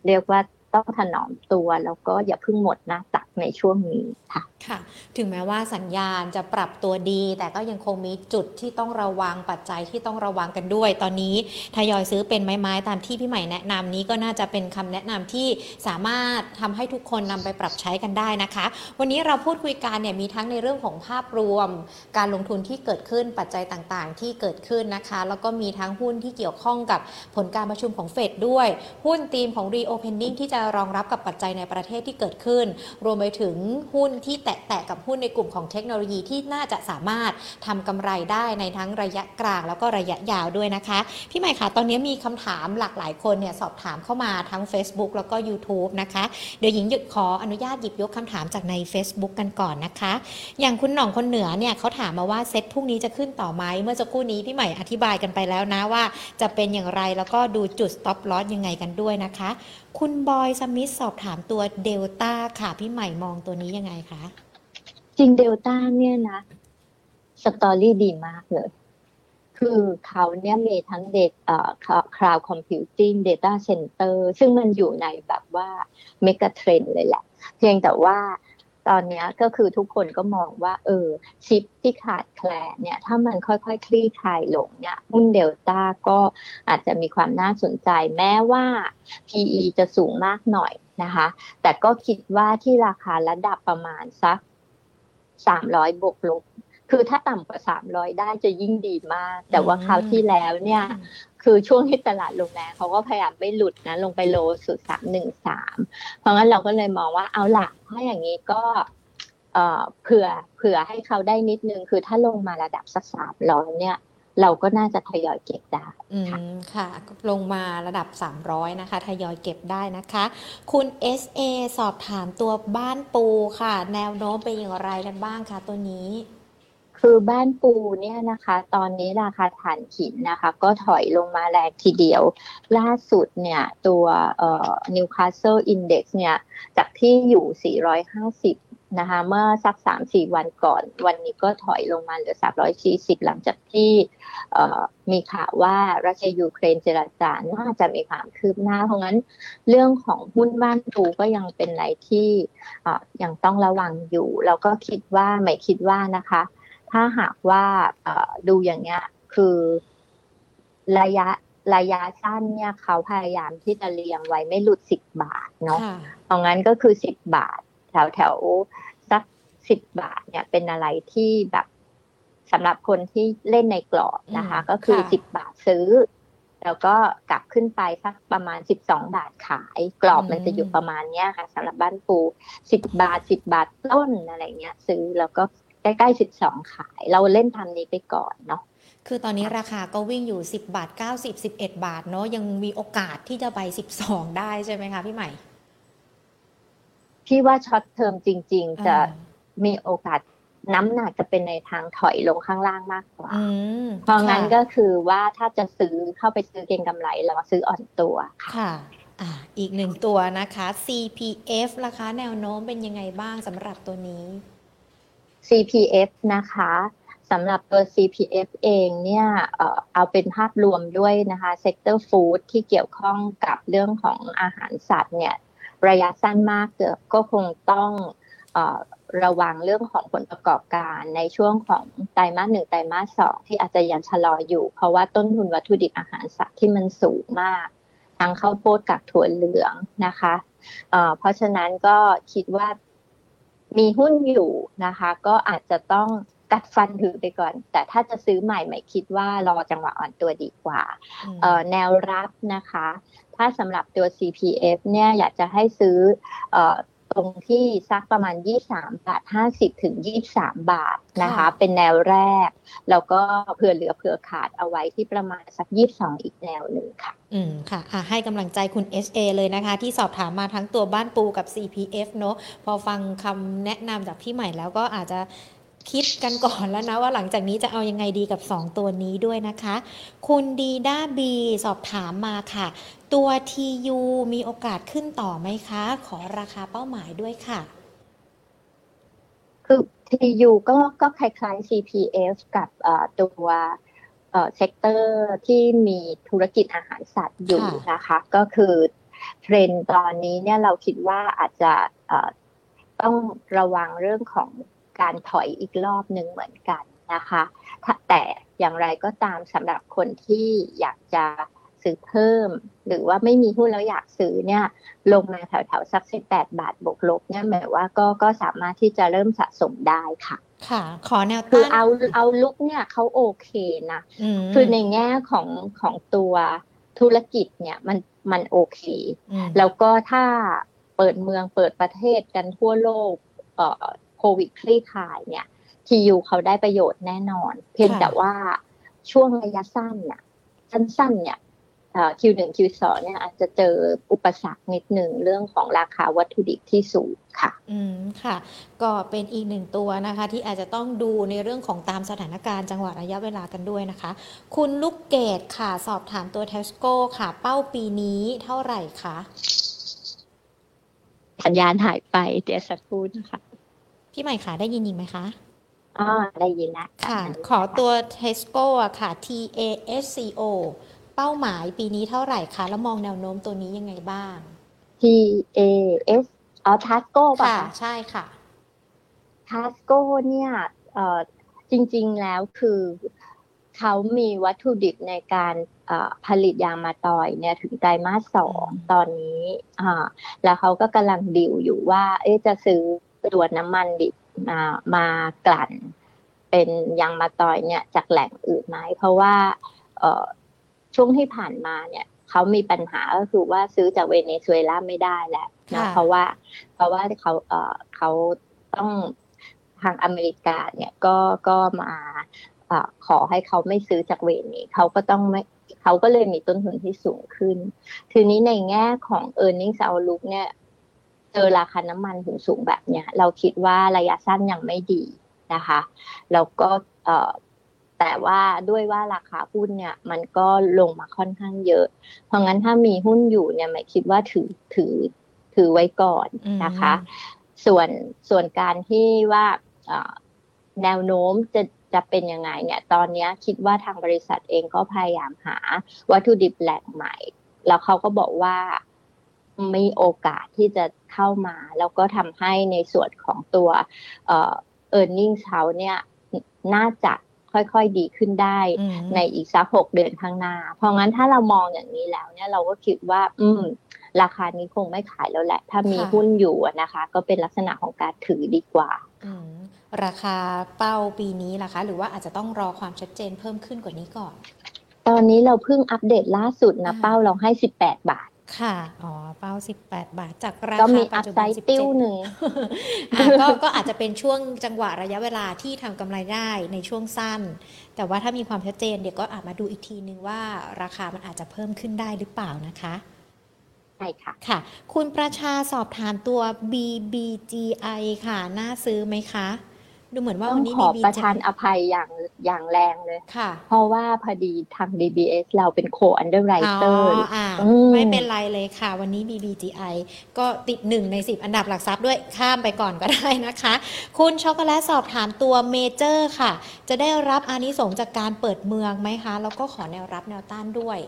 เรียกว่า ต้องถนอมตัว แล้วก็อย่าเพิ่งหมดหน้าตักในช่วงนี้ค่ะค่ะ ถึงแม้ว่าสัญญาณจะปรับตัวดี แต่ก็ยังคงมีจุดที่ต้องระวังปัจจัยที่ต้องระวังกันด้วย ตอนนี้ทยอยซื้อเป็นไม้ๆตามที่พี่ใหม่แนะนำนี้ก็น่าจะเป็นคำแนะนำที่สามารถทำให้ทุกคนนำไปปรับใช้กันได้นะคะ วันนี้เราพูดคุยกันเนี่ยมีทั้งในเรื่องของภาพรวม การลงทุนที่เกิดขึ้นปัจจัยต่างๆ ที่เกิดขึ้นนะคะ แล้วก็มีทั้งหุ้นที่เกี่ยวข้องกับผลการประชุมของเฟดด้วย หุ้นธีมของ reopening ที่จะรองรับกับปัจจัยในประเทศที่เกิดขึ้น รวมไปถึงหุ้นที่แตะกับหุ้นในกลุ่มของเทคโนโลยีที่น่าจะสามารถทำกำไรได้ในทั้งระยะกลางแล้วก็ระยะยาวด้วยนะคะ พี่ใหม่คะตอนนี้มีคำถามหลากหลายคนเนี่ยสอบถามเข้ามาทั้ง Facebook แล้วก็ YouTube นะคะ เดี๋ยวหญิงหยุดขออนุญาตหยิบยกคำถามจากใน Facebook กันก่อนนะคะ อย่างคุณหน่องคนเหนือเนี่ยเขาถามมาว่าเซ็ตพรุ่งนี้จะขึ้นต่อไหมเมื่อสักครู่นี้พี่ใหม่อธิบายกันไปแล้วนะว่า จะเป็นอย่างไรแล้วก็ดูจุด stop loss ยังไงกันด้วยนะคะ คุณบอยสมิธสอบถามตัวเดลต้าค่ะพี่ใหม่มองตัวนี้ยังไงคะจริงเดลต้าเนี่ยนะstory ดีมากเลย คือเขาเนี่ยมีทั้ง data เอ่อ cloud computing data center ซึ่งมันอยู่ในแบบว่า megatrend เลยแหละ เพียงแต่ว่า ตอนนี้ก็คือทุกคนก็มองว่า เออ ชิปที่ขาดแคลนเนี่ย ถ้ามันค่อยๆ คลี่คลายลงเนี่ยหุ้นเดลต้าก็อาจจะมีความน่าสนใจแม้ว่า PE จะสูงมากหน่อยนะคะ แต่ก็คิดว่าที่ราคาระดับประมาณสัก300บวกลบคือถ้าต่ำกว่า300ได้จะยิ่งดีมาก แต่ว่าคราวที่แล้วเนี่ย คือช่วงที่ตลาดลงแรงเขาก็พยายามไม่หลุดนะลงไปโลสุด313เพราะงั้นเราก็เลยมองว่าเอาล่ะถ้าอย่างนี้ก็เอ่อเผื่อเผื่อให้เขาได้นิดนึง คือถ้าลงมาระดับสัก300เนี่ย เราก็น่าจะทยอยเก็บได้อืมค่ะ ลงมาระดับ 300 นะคะ ทยอยเก็บได้นะคะ คุณ SA สอบถามตัวบ้านปูค่ะ แนวโน้มเป็นอย่างไรกันบ้างคะตัวนี้ คือบ้านปูเนี่ยนะคะ ตอนนี้ราคาถ่านหินนะคะ ก็ถอยลงมาแรงทีเดียว ล่าสุดเนี่ยตัวเอ่อ Newcastle Index เนี่ย จากที่อยู่ 450 นะคะ เมื่อสัก 3-4 วันก่อน วันนี้ก็ถอยลงมาเหลือ 340 หลังจากที่เอ่อมีข่าวว่ารัสเซียยูเครนเจรจาน่าจะมีความคืบหน้า เพราะงั้นเรื่องของหุ้นบ้านปูก็ยังเป็นอะไรที่เอ่อยังต้องระวังอยู่ แล้วก็คิดว่าไม่คิดว่านะคะ ถ้าหากว่าเอ่อดูอย่างเงี้ย คือระยะระยะสั้นเนี่ยเขาพยายามที่จะเรียงไว้ไม่หลุดสิบบาทเนาะค่ะเพราะงั้นก็คือสิบบาท แถวแถวสักสิบบาทเนี่ยเป็นอะไรที่แบบสำหรับคนที่เล่นในกรอบนะคะอืมก็คือค่ะสิบบาทซื้อ แล้วก็กลับขึ้นไปสักประมาณสิบสองบาทขาย กรอบมันจะอยู่ประมาณเนี้ยค่ะสำหรับบ้านปูสิบบาทสิบบาทต้นอะไรเงี้ย ซื้อแล้วก็ ใกล้ๆสิบสองขาย เราเล่นทำนี้ไปก่อนเนาะคือตอนนี้ราคาก็วิ่งอยู่ 10 บาท 90 11 บาทเนาะยังมีโอกาสที่จะไป 12 ได้ใช่ไหมคะพี่ใหม่ พี่ว่า short term จริง ๆ จะอ่ามีโอกาสน้ำหนักจะเป็นในทางถอยลงข้างล่างมากกว่าอืมเพราะงั้นค่ก็คือว่าถ้าจะซื้อเข้าไปซื้อเก็งกำไรเราซื้ออ่อนตัวค่ะค่ะอ่าอีกหนึ่งตัวนะคะ CPF ราคาแนวโน้มเป็นยังไงบ้างสำหรับตัวนี้ CPF นะคะสำหรับตัว CPF เองเนี่ยเอาเป็นภาพรวมด้วยนะคะ sector food ที่เกี่ยวข้องกับเรื่องของอาหารสัตว์เนี่ยระยะสั้นมากเกก็คงต้องระวังเรื่องของผลประกอบการในช่วงของไตรมาสหนึ่งไตรมาสสองที่อาจจะยังชะลออยู่ เพราะว่าต้นทุนวัตถุดิบอาหารสัตว์ที่มันสูงมากทั้งข้าวโพดกับถั่วเหลืองนะคะเเพราะฉะนั้นก็คิดว่า มีหุ้นอยู่นะคะ ก็อาจจะต้องกัดฟันถือไปก่อน แต่ถ้าจะซื้อใหม่ใหม่คิดว่ารอจังหวะอ่อนตัวดีกว่าอืมเอ่อแนวรับนะคะ ถ้าสำหรับตัว CPF เนี่ยอยากจะให้ซื้อเอ่อ ตรงที่สักประมาณ 23 บาท 50 ถึง 23 บาทนะคะค่ะเป็นแนวแรก แล้วก็เผื่อเหลือเผื่อขาดเอาไว้ที่ประมาณสัก 22 อีกแนวหนึ่งค่ะ อืมค่ะอะให้กำลังใจคุณ SA เลยนะคะ ที่สอบถามมาทั้งตัวบ้านปูกับ CPF เนอะพอฟังคำแนะนำจากพี่ใหม่แล้วก็อาจจะ คิดกันก่อนแล้วนะว่าหลังจากนี้จะเอายังไงดีกับ 2 ตัวนี้ด้วยนะคะ คุณดีด้าบีสอบถามมาค่ะ ตัว TU มีโอกาสขึ้นต่อไหมคะ ขอราคาเป้าหมายด้วยค่ะ คือ TU ก็ก็คล้ายๆ CPF กับตัว sector ที่มีธุรกิจอาหารสัตว์อยู่นะคะ ก็คือเทรนตอนนี้เนี่ยเราคิดว่าอาจจะต้องระวังเรื่องของ การถอยอีกรอบหนึ่งเหมือนกันนะคะถ้าแต่อย่างไรก็ตามสำหรับคนที่อยากจะซื้อเพิ่ม หรือว่าไม่มีหุ้นแล้วอยากซื้อเนี่ยลงมาแถวๆสัก18บาทบวกลบเนี่ยหมายว่าก็ก็สามารถที่จะเริ่มสะสมได้ค่ะ ค่ะ ขอแนวคือต้านเอาเอาลุกเนี่ยเขาโอเคนะมคือในแง่ของของตัวธุรกิจเนี่ยมันมันโอเคอืมแล้วก็ถ้าเปิดเมืองเปิดประเทศกันทั่วโลกเอ่อ โควิดคลี่คลายเนี่ย TU เขาได้ประโยชน์แน่นอน เพียงแต่ว่าช่วงระยะสั้นเนี่ยสั้นๆเนี่ยเอ่อ Q1 Q2 เนี่ยอาจจะเจออุปสรรคนิดหนึ่งเรื่องของราคาวัตถุดิบที่สูงค่ะ อืมค่ะ ก็เป็นอีกหนึ่งตัวนะคะ ที่อาจจะต้องดูในเรื่องของตามสถานการณ์จังหวะระยะเวลากันด้วยนะคะ คุณลูกเกดค่ะสอบถามตัวทิสโก้ค่ะ เป้าปีนี้เท่าไหร่คะสัญญาณหายไปเดี๋ยวสักครู่นะคะ พี่ใหม่ค่ะได้ยินยินไหมคะอ๋อได้ยินแล้วค่ะ ขอตัวเทสโก้อะค่ะ T A S C O เป้าหมายปีนี้เท่าไหร่คะ แล้วมองแนวโน้มตัวนี้ยังไงบ้าง T A S อ๋อทัสโก้ป่ะค่ะคะใช่ค่ะทัสโก้เนี่ยเอ่อจริง ๆ แล้วคือเขามีวัตถุดิบในการเอ่อผลิตยางมาตอยเนี่ยถึงไตรมาสสองอืมตอนนี้อ่าแล้วเขาก็กำลังดิวอยู่ว่าเอ๊ะจะซื้อ ตัวน้ำมันดิบมามากลั่น เป็นยางมาตอยเนี่ยจากแหล่งอื่นไหมเพราะว่าเอ่อช่วงที่ผ่านมาเนี่ยเขามีปัญหาก็คือว่าซื้อจากเวเนซุเอลาไม่ได้แล้วนะค่ะเพราะว่า เพราะว่าเขาเอ่อเขาต้องทางอเมริกาเนี่ยก็ก็มาเออขอให้เขาไม่ซื้อจากเวเนเขาก็ต้องไม่เขาก็เลยมีต้นทุนที่สูงขึ้น ทีนี้ในแง่ของ e a r n i n g ็ outlook เนี่ย เจอราคาน้ำมันถึงสูงแบบเนี้ยเราคิดว่าระยะสั้นยังไม่ดีนะคะแล้วก็เอ่อแต่ว่าด้วยว่าราคาหุ้นเนี่ย มันก็ลงมาค่อนข้างเยอะ เพราะงั้นถ้ามีหุ้นอยู่เนี่ยหมายคิดว่าถือถือถือไว้ก่อนนะคะ ส่วนส่วนการที่ว่าเอ่อแนวโน้มจะจะเป็นยังไงเนี่ย ตอนเนี้ยคิดว่าทางบริษัทเองก็พยายามหาวัตถุดิบแหล่งใหม่ แล้วเขาก็บอกว่า มีโอกาสที่จะเข้ามา แล้วก็ทำให้ในส่วนของตัวเอ่อ e a r n i n g เขาเนี่ยน่าจะค่อยๆดีขึ้นได้อืมในอีกสักหกเดือนข้างหน้า เพราะงั้นถ้าเรามองอย่างนี้แล้วเนี่ยเราก็คิดว่า อืม ราคานี้คงไม่ขายแล้วแหละ ถ้ามีค่ะหุ้นอยู่อะนะคะ ก็เป็นลักษณะของการถือดีกว่าอืมราคาเป้าปีนี้ล่ะคะ หรือว่าอาจจะต้องรอความชัดเจนเพิ่มขึ้นกว่านี้ก่อน ตอนนี้เราเพิ่งอัปเดตล่าสุดนะอ่าเป้าเราให้ 18 บาท ค่ะ อ๋อ เป้า 18 บาท จากราก็คามีปัอัจพจุไซบันด์ติ้ว17หนึ่งอะก็ก็อาจจะเป็นช่วงจังหวะระยะเวลาที่ทำกำไรได้ในช่วงสั้น แต่ว่าถ้ามีความชัดเจนเดี๋ยวก็อาจมาดูอีกทีนึงว่าราคามันอาจจะเพิ่มขึ้นได้หรือเปล่านะคะ ใช่ค่ะ ค่ะ คุณประชาสอบถามตัว BBGI ค่ะ น่าซื้อไหมคะ ดูเหมือนว่าต้อวังนนี้ขอ BBGI ประทานอภัยอย่างอย่างแรงเลยค่ะ เพราะว่าพอดีทาง DBS เราเป็น co-underwriter อ๋อ อ่าอืมไม่เป็นไรเลยค่ะ วันนี้ BBGI ก็ติดหนึ่งใน10อันดับหลักทรัพย์ด้วยข้ามไปก่อนก็ได้นะคะ คุณช็อกโกแลตสอบถามตัวเมเจอร์ค่ะ จะได้รับอานิสงส์จากการเปิดเมืองไหมคะ แล้วก็ขอแนวรับแนวต้านด้วย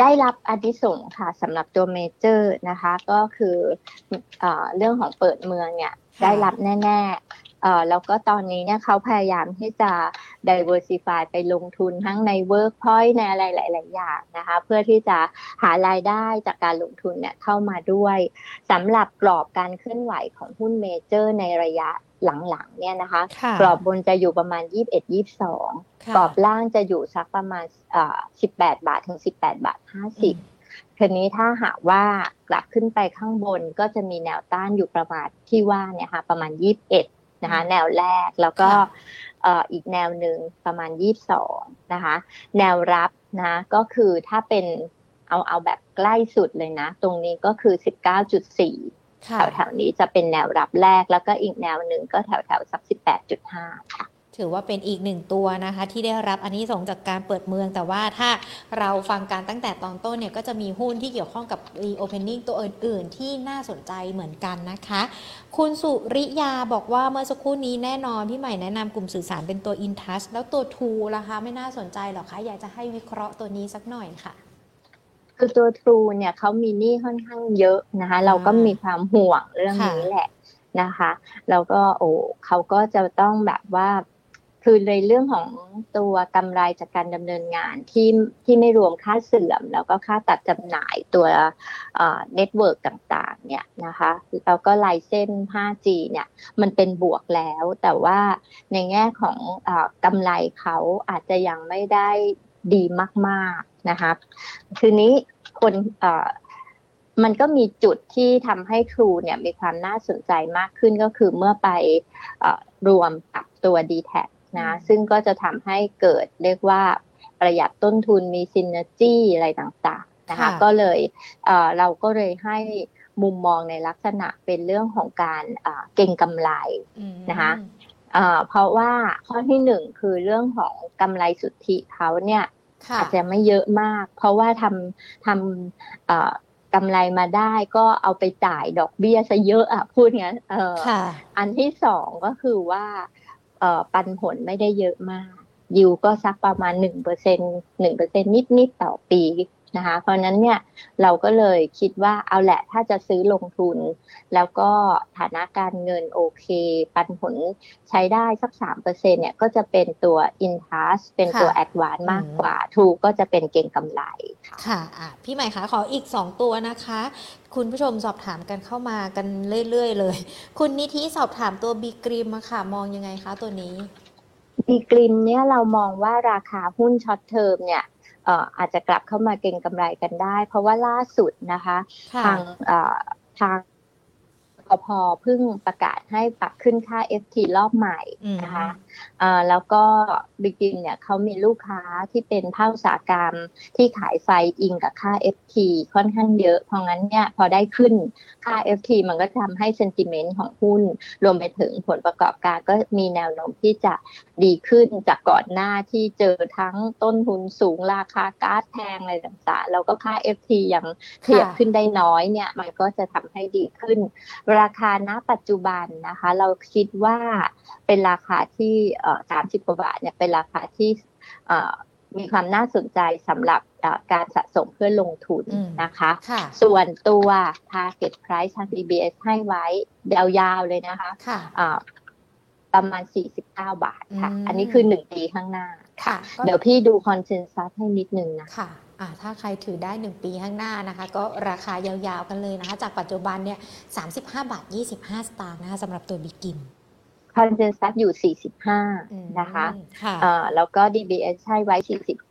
ได้รับอานิสงส์ค่ะสำหรับตัวเมเจอร์นะคะ ก็คือเออเรื่องของเปิดเมืองเนี่ยค่ะได้รับแน่ๆเอ่อ แล้วก็ตอนนี้เนี่ยเขาพยายามที่จะ diversify ไปลงทุนทั้งใน Workpoint ในอะไรหลาย ๆ อย่างนะคะ เพื่อที่จะหารายได้จากการลงทุนเนี่ยเข้ามาด้วยสำหรับกรอบการเคลื่อนไหวของหุ้นเมเจอร์ในระยะหลัง ๆ เนี่ยนะคะค่ะกรอบบนจะอยู่ประมาณ 21-22ค่ะกรอบล่างจะอยู่สักประมาณเอ่อ18 บาทถึง 18 บาท 50คืนนี้ถ้าหากว่ากลับขึ้นไปข้างบนก็จะมีแนวต้านอยู่ประมาณที่ว่าเนี่ยค่ะประมาณ 21 นะคะแนวแรกแล้วก็ค่ะเอ่ออีกแนวหนึ่งประมาณ 22 นะคะ แนวรับนะก็คือถ้าเป็นเอาเอาแบบใกล้สุดเลยนะ ตรงนี้ก็คือ 19.4ค่ะแถวๆนี้จะเป็นแนวรับแรก แล้วก็อีกแนวหนึ่งก็แถวๆสัก18.5 ค่ะ ถือว่าเป็นอีกหนึ่งตัวนะคะ ที่ได้รับอันนี้สงส์จากการเปิดเมือง แต่ว่าถ้าเราฟังการตั้งแต่ตอนต้นเนี่ยก็จะมีหุ้นที่เกี่ยวข้องกับ reopening ตัวอื่น ๆ ที่น่าสนใจเหมือนกันนะคะ คุณสุริยาบอกว่าเมื่อสักครู่นี้แน่นอนพี่ใหม่แนะนำกลุ่มสื่อสารเป็นตัว InTouch แล้วตัว True ล่ะคะไม่น่าสนใจหรอคะอยากจะให้วิเคราะห์ตัวนี้สักหน่อยค่ะคือตัวทรูเนี่ยเขามีหนี้ค่อนข้างเยอะนะคะ เราก็มีความห่วงเรื่องค่ะนี้แหละนะคะ แล้วก็โอ้เขาก็จะต้องแบบว่า คือในเรื่องของตัวกำไรจากการดำเนินงานที่ที่ไม่รวมค่าเสื่อม แล้วก็ค่าตัดจำหน่ายตัว network ต่างๆเนี่ยนะคะแล้วก็ license 5G เนี่ยมันเป็นบวกแล้ว แต่ว่าในแง่ของเออกำไรเขาอาจจะยังไม่ได้ดีมากๆนะคะทีนี้คนเอ่อมันก็มีจุดที่ทำให้ครูเนี่ยมีความน่าสนใจมากขึ้นก็คือเมื่อไปเอ่อรวมกับตัว d t แท นะซึ่งก็จะทำให้เกิดเรียกว่าประหยัดต้นทุนมีซินเนอร์จีอะไรต่างๆนะคะค่ะก็เลยเอ่อเราก็เลยให้มุมมองในลักษณะเป็นเรื่องของการเอ่อเก็งกำไรอืมนะคะเอ่อเพราะว่าข้อที่หนึ่งคือเรื่องของกำไรสุทธิเขาเนี่ยค่ะอาจจะไม่เยอะมาก เพราะว่าทำทำเอ่อกำไรมาได้ก็เอาไปจ่ายดอกเบี้ยซะเยอะอะพูดงั้นเออค่ะอันที่สองก็คือว่าเอ่อ ปันผลไม่ได้เยอะมาก ยิวก็สักประมาณหนึ่งเปอร์เซ็นหนึ่งเปอร์เซ็นนิดนิดๆต่อปี นะคะ เพราะฉะนั้นเนี่ยเราก็เลยคิดว่าเอาแหละถ้าจะซื้อลงทุน แล้วก็ฐานะการเงินโอเค ปันผลใช้ได้สักสามเปอร์เซ็นต์เนี่ยก็จะเป็นตัว i n t a s เป็นตัวค่ะแอดวานมากกว่า True ก็จะเป็นเก็งกำไร ค่ะค่ะอะพี่ใหม่คะขออีก2ตัวนะคะ คุณผู้ชมสอบถามกันเข้ามากันเรื่อยๆเลย คุณนิธิสอบถามตัวบีกริมอะค่ะ มองยังไงคะตัวนี้บีกริมเนี่ยเรามองว่าราคาหุ้น short term เนี่ยเอ่ออาจจะกลับเข้ามาเก็งกำไรกันได้ เพราะว่าล่าสุดนะคะค่ะทางเอ่อทางก พเพิ่งประกาศให้ปรับขึ้นค่า FT รอบใหม่อืมนะคะเอ่อแล้วก็บิกินเนี่ยเขามีลูกค้าที่เป็นภาคอุตสาหกรรมที่ขายไฟอิงกับค่า FT ค่อนข้างเยอะ เพราะงั้นเนี่ยพอได้ขึ้นค่า FT มันก็ทำให้เซนติเมนต์ของหุ้น รวมไปถึงผลประกอบการก็มีแนวโน้มที่จะดีขึ้นจากก่อนหน้าที่เจอทั้งต้นทุนสูงราคาก๊าซแพงอะไรต่างๆ แล้วก็ค่า FT ยังขยับขึ้นได้น้อยเนี่ยมันก็จะทำให้ดีขึ้นราคาณปัจจุบันนะคะ เราคิดว่าเป็นราคาที่เอ่อ30กว่าบาทเนี่ยเป็นราคาที่เอ่อมีความน่าสนใจสำหรับเอ่อการสะสมเพื่อลงทุนอืมนะคะค่ะส่วนตัว target price ทาง DBS ให้ไว้ยาวๆเลยนะคะค่ะอ่าประมาณ 49 บาทค่ะอืมอันนี้คือหนึ่งปีข้างหน้าค่ะก็เดี๋ยวพี่ดู consensus ให้นิดนึงนะค่ะอ่า ถ้าใครถือได้ 1 ปีข้างหน้านะคะ ก็ราคายาวๆกันเลยนะคะ จากปัจจุบันเนี่ย35 บาท 25 สตางค์นะคะสำหรับตัวบีกริม consensus อยู่อืม45 นะคะค่ะอ่าแล้วก็ DBS ให้ไว้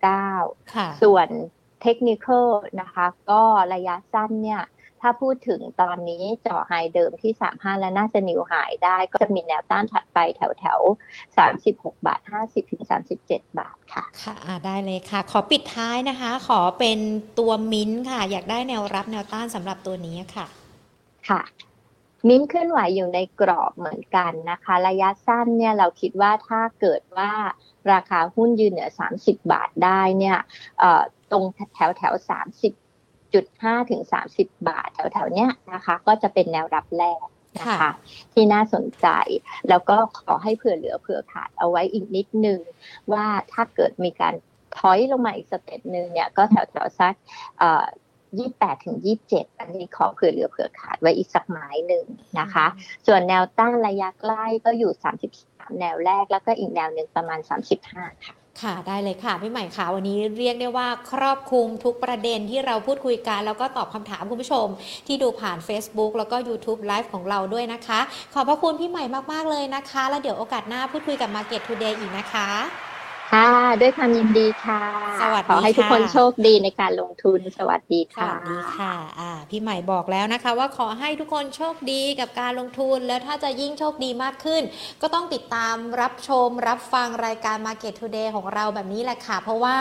49ค่ะส่วน technical นะคะ ก็ระยะสั้นเนี่ย ถ้าพูดถึงตอนนี้เจาะ high เดิมที่ 35 และน่าจะ new high ได้ ก็จะมีแนวต้านถัดไปแถวแถว36 บาท 50 ถึง 37 บาทค่ะ ค่ะได้เลยค่ะ ขอปิดท้ายนะคะ ขอเป็นตัวมิ้นค่ะ อยากได้แนวรับแนวต้านสำหรับตัวนี้ค่ะ ค่ะมิ้นเคลื่อนไหวอยู่ในกรอบเหมือนกันนะคะ ระยะสั้นเนี่ยเราคิดว่าถ้าเกิดว่าราคาหุ้นยืนเหนือ 30 บาทได้เนี่ยตรงแถวแถว30 25ถึง30 บาทแถวๆเนี้ยนะคะ ก็จะเป็นแนวรับแรกนะคะที่น่าสนใจ แล้วก็ขอให้เผื่อเหลือเผื่อขาดเอาไว้อีกนิดนึง ว่าถ้าเกิดมีการถอยลงมาอีก step หนึ่งเนี่ยก็แถวๆสักยี่แปดถึง27อันนี้ขอเผื่อเหลือเผื่อขาดไว้อีกสักไม้หนึ่งนะคะ ส่วนแนวต้านระยะใกล้ก็อยู่33แนวแรกแล้วก็อีกแนวหนึ่งประมาณ35ค่ะ ค่ะได้เลยค่ะพี่ใหม่ค่ะวันนี้เรียกได้ว่าครอบคลุมทุกประเด็นที่เราพูดคุยกัน แล้วก็ตอบคำถามคุณผู้ชม ที่ดูผ่าน Facebook แล้วก็ YouTube Live ของเราด้วยนะคะ ขอบพระคุณพี่ใหม่มาก ๆ เลยนะคะ แล้วเดี๋ยวโอกาสหน้าพูดคุยกับ Market Today อีกนะคะ ค่ะ ด้วยความยินดีค่ะ สวัสดีขอให้ทุกคนค่ะโชคดีในการลงทุนสวัสดีสค่ะวัสดีค่ะอ่าพี่ใหม่บอกแล้วนะคะ ว่าขอให้ทุกคนโชคดีกับการลงทุน แล้วถ้าจะยิ่งโชคดีมากขึ้น ก็ต้องติดตามรับชมรับฟังรายการ Market Today ของเราแบบนี้แหละค่ะ เพราะว่า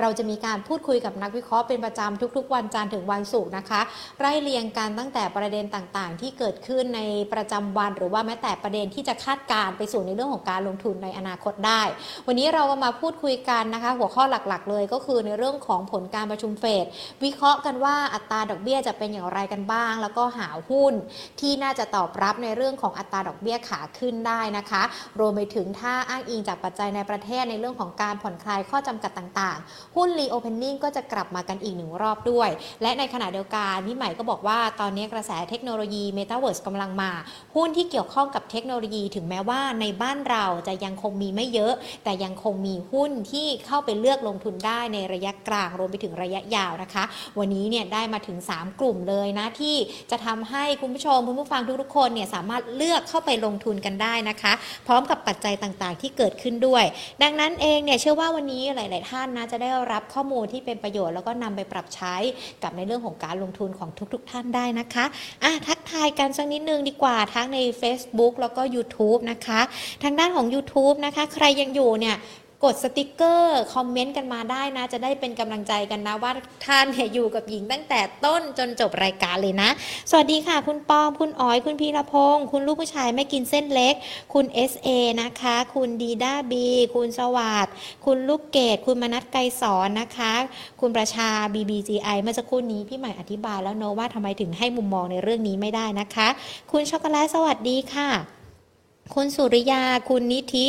เราจะมีการพูดคุยกับนักวิเคราะห์เป็นประจำทุกๆ วันจันทร์ถึงวันศุกร์นะคะ ไล่เรียงกันตั้งแต่ประเด็นต่างๆ ที่เกิดขึ้นในประจำวัน หรือว่าแม้แต่ประเด็นที่จะคาดการณ์ไปสู่ในเรื่องของการลงทุนในอนาคตได้ วันนี้เราก็มาพูดคุยกันนะคะ หัวข้อหลักๆ เลยก็คือในเรื่องของผลการประชุมเฟดวิเคราะห์กันว่าอัตราดอกเบี้ยจะเป็นอย่างไรกันบ้าง แล้วก็หาหุ้นที่น่าจะตอบรับในเรื่องของอัตราดอกเบี้ยขาขึ้นได้นะคะ รวมไปถึงถ้าอ้างอิงจากปัจจัยในประเทศในเรื่องของการผ่อนคลายข้อจำกัดต่างๆ หุ้น reopening ก็จะกลับมากันอีกหนึ่งรอบด้วย และในขณะเดียวกันพี่ใหม่ก็บอกว่าตอนนี้กระแสเทคโนโลยีเมตาเวิร์สกำลังมา หุ้นที่เกี่ยวข้องกับเทคโนโลยี ถึงแม้ว่าในบ้านเราจะยังคงมีไม่เยอะ แต่ยังคงมีหุ้นที่เข้าไปเลือกลงทุนได้ในระยะกลางรวมไปถึงระยะยาวนะคะ วันนี้เนี่ยได้มาถึง 3 กลุ่มเลยนะที่จะทำให้คุณผู้ชมคุณผู้ฟังทุกๆคนเนี่ยสามารถเลือกเข้าไปลงทุนกันได้นะคะ พร้อมกับปัจจัยต่างๆ ที่เกิดขึ้นด้วย ดังนั้นเองเนี่ยเชื่อว่าวันนี้หลาย ๆ ท่านนะจะได้รับข้อมูลที่เป็นประโยชน์แล้วก็นำไปปรับใช้กับในเรื่องของการลงทุนของทุก ๆ ท่านได้นะคะอะทักทายกันสักนิดนึงดีกว่าทั้งใน Facebook แล้วก็ YouTube นะคะ ทางด้านของ YouTube นะคะ ใครยังอยู่เนี่ย กดสติกเกอร์คอมเมนต์กันมาได้นะ จะได้เป็นกำลังใจกันนะว่าท่านเนี่ยอยู่กับหญิงตั้งแต่ต้นจนจบรายการเลยนะ สวัสดีค่ะ คุณปอม คุณอ๋อย คุณพีรพงศ์คุณลูกผู้ชายไม่กินเส้นเล็ก คุณ SA นะคะ คุณดีด้าบีคุณสวัสดิ์คุณลูกเกดคุณมนัทไกรสอนนะคะ คุณประชา BBGI เมื่อสักครู่นี้พี่ใหม่อธิบายแล้วเนอะว่าทำไมถึงให้มุมมองในเรื่องนี้ไม่ได้นะคะ คุณช็อกโกแลตสวัสดีค่ะ คุณสุริยา คุณนิธิ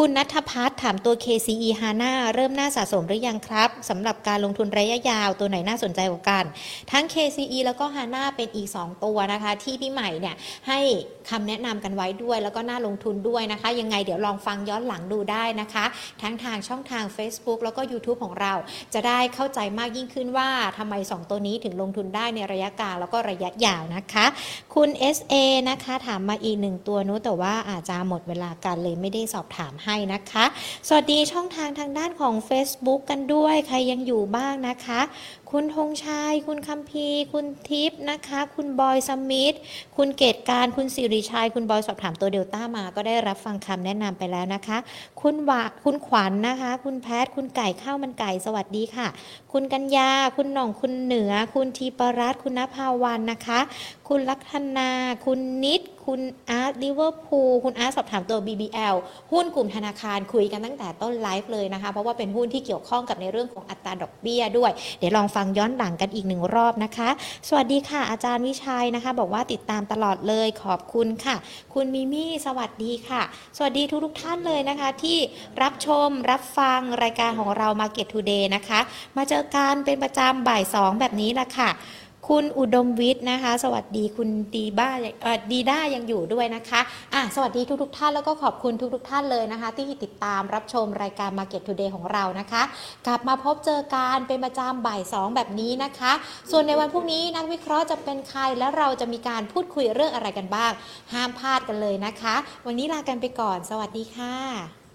คุณนัทพัฒน์ถามตัว KCE HANA เริ่มน่าสะสมหรือยังครับสำหรับการลงทุนระยะยาวตัวไหนน่าสนใจกว่ากัน ทั้ง KCE แล้วก็ HANA เป็นอีก 2 ตัวนะคะ ที่พี่ใหม่เนี่ยให้คำแนะนำกันไว้ด้วยแล้วก็น่าลงทุนด้วยนะคะ ยังไงเดี๋ยวลองฟังย้อนหลังดูได้นะคะ ทั้งทางช่องทาง Facebook แล้วก็ YouTube ของเรา จะได้เข้าใจมากยิ่งขึ้นว่าทำไม 2 ตัวนี้ถึงลงทุนได้ในระยะกลางแล้วก็ระยะยาวนะคะ คุณ SA นะคะถามมาอีกหนึ่งตัวนู้แต่ว่าอาจจะหมดเวลากันเลยไม่ได้สอบถามให้นะคะ สวัสดีช่องทางทางด้านของ Facebook กันด้วย ใครยังอยู่บ้างนะคะคุณธงชัย คุณคัมพีคุณทิพย์นะคะ คุณบอยสมิธ คุณเกตการ คุณสิริชัย คุณบอยสอบถามตัวเดลต้ามา ก็ได้รับฟังคำแนะนำไปแล้วนะคะ คุณวะคุณขวัญนะคะ คุณแพท คุณไก่ข้าวมันไก่ สวัสดีค่ะ คุณกัญญา คุณหน่อง คุณเหนือ คุณทีปรัตคุณนภาวันนะคะ คุณลักษณา คุณนิด คุณอาร์ตลิเวอร์พูล คุณอาร์ตสอบถามตัว BBL หุ้นกลุ่มธนาคารคุยกันตั้งแต่ต้นไลฟ์เลยนะคะ เพราะว่าเป็นหุ้นที่เกี่ยวข้องกับในเรื่องของอัตราดอกเบี้ยด้วย เดี๋ยวลองฟังย้อนหลังกันอีกหนึ่งรอบนะคะ สวัสดีค่ะ อาจารย์วิชัยนะคะ บอกว่าติดตามตลอดเลยขอบคุณค่ะ คุณมิมี่สวัสดีค่ะ สวัสดีทุกทุกท่านเลยนะคะ ที่รับชมรับฟังรายการของเรา Market Today นะคะ มาเจอกันเป็นประจำบ่ายสองแบบนี้ละค่ะ คุณอุดมวิทย์นะคะ สวัสดีคุณดีบ้าดีด้ายังอยู่ด้วยนะคะอะสวัสดีทุกๆท่านแล้วก็ขอบคุณทุกๆท่านเลยนะคะ ที่ติดตามรับชมรายการ Market Today ของเรานะคะ กลับมาพบเจอกันเป็นประจำบ่ายสองแบบนี้นะคะ ส่วนในวันพรุ่งนี้นักวิเคราะห์จะเป็นใครและเราจะมีการพูดคุยเรื่องอะไรกันบ้าง ห้ามพลาดกันเลยนะคะ วันนี้ลากันไปก่อน สวัสดีค่ะ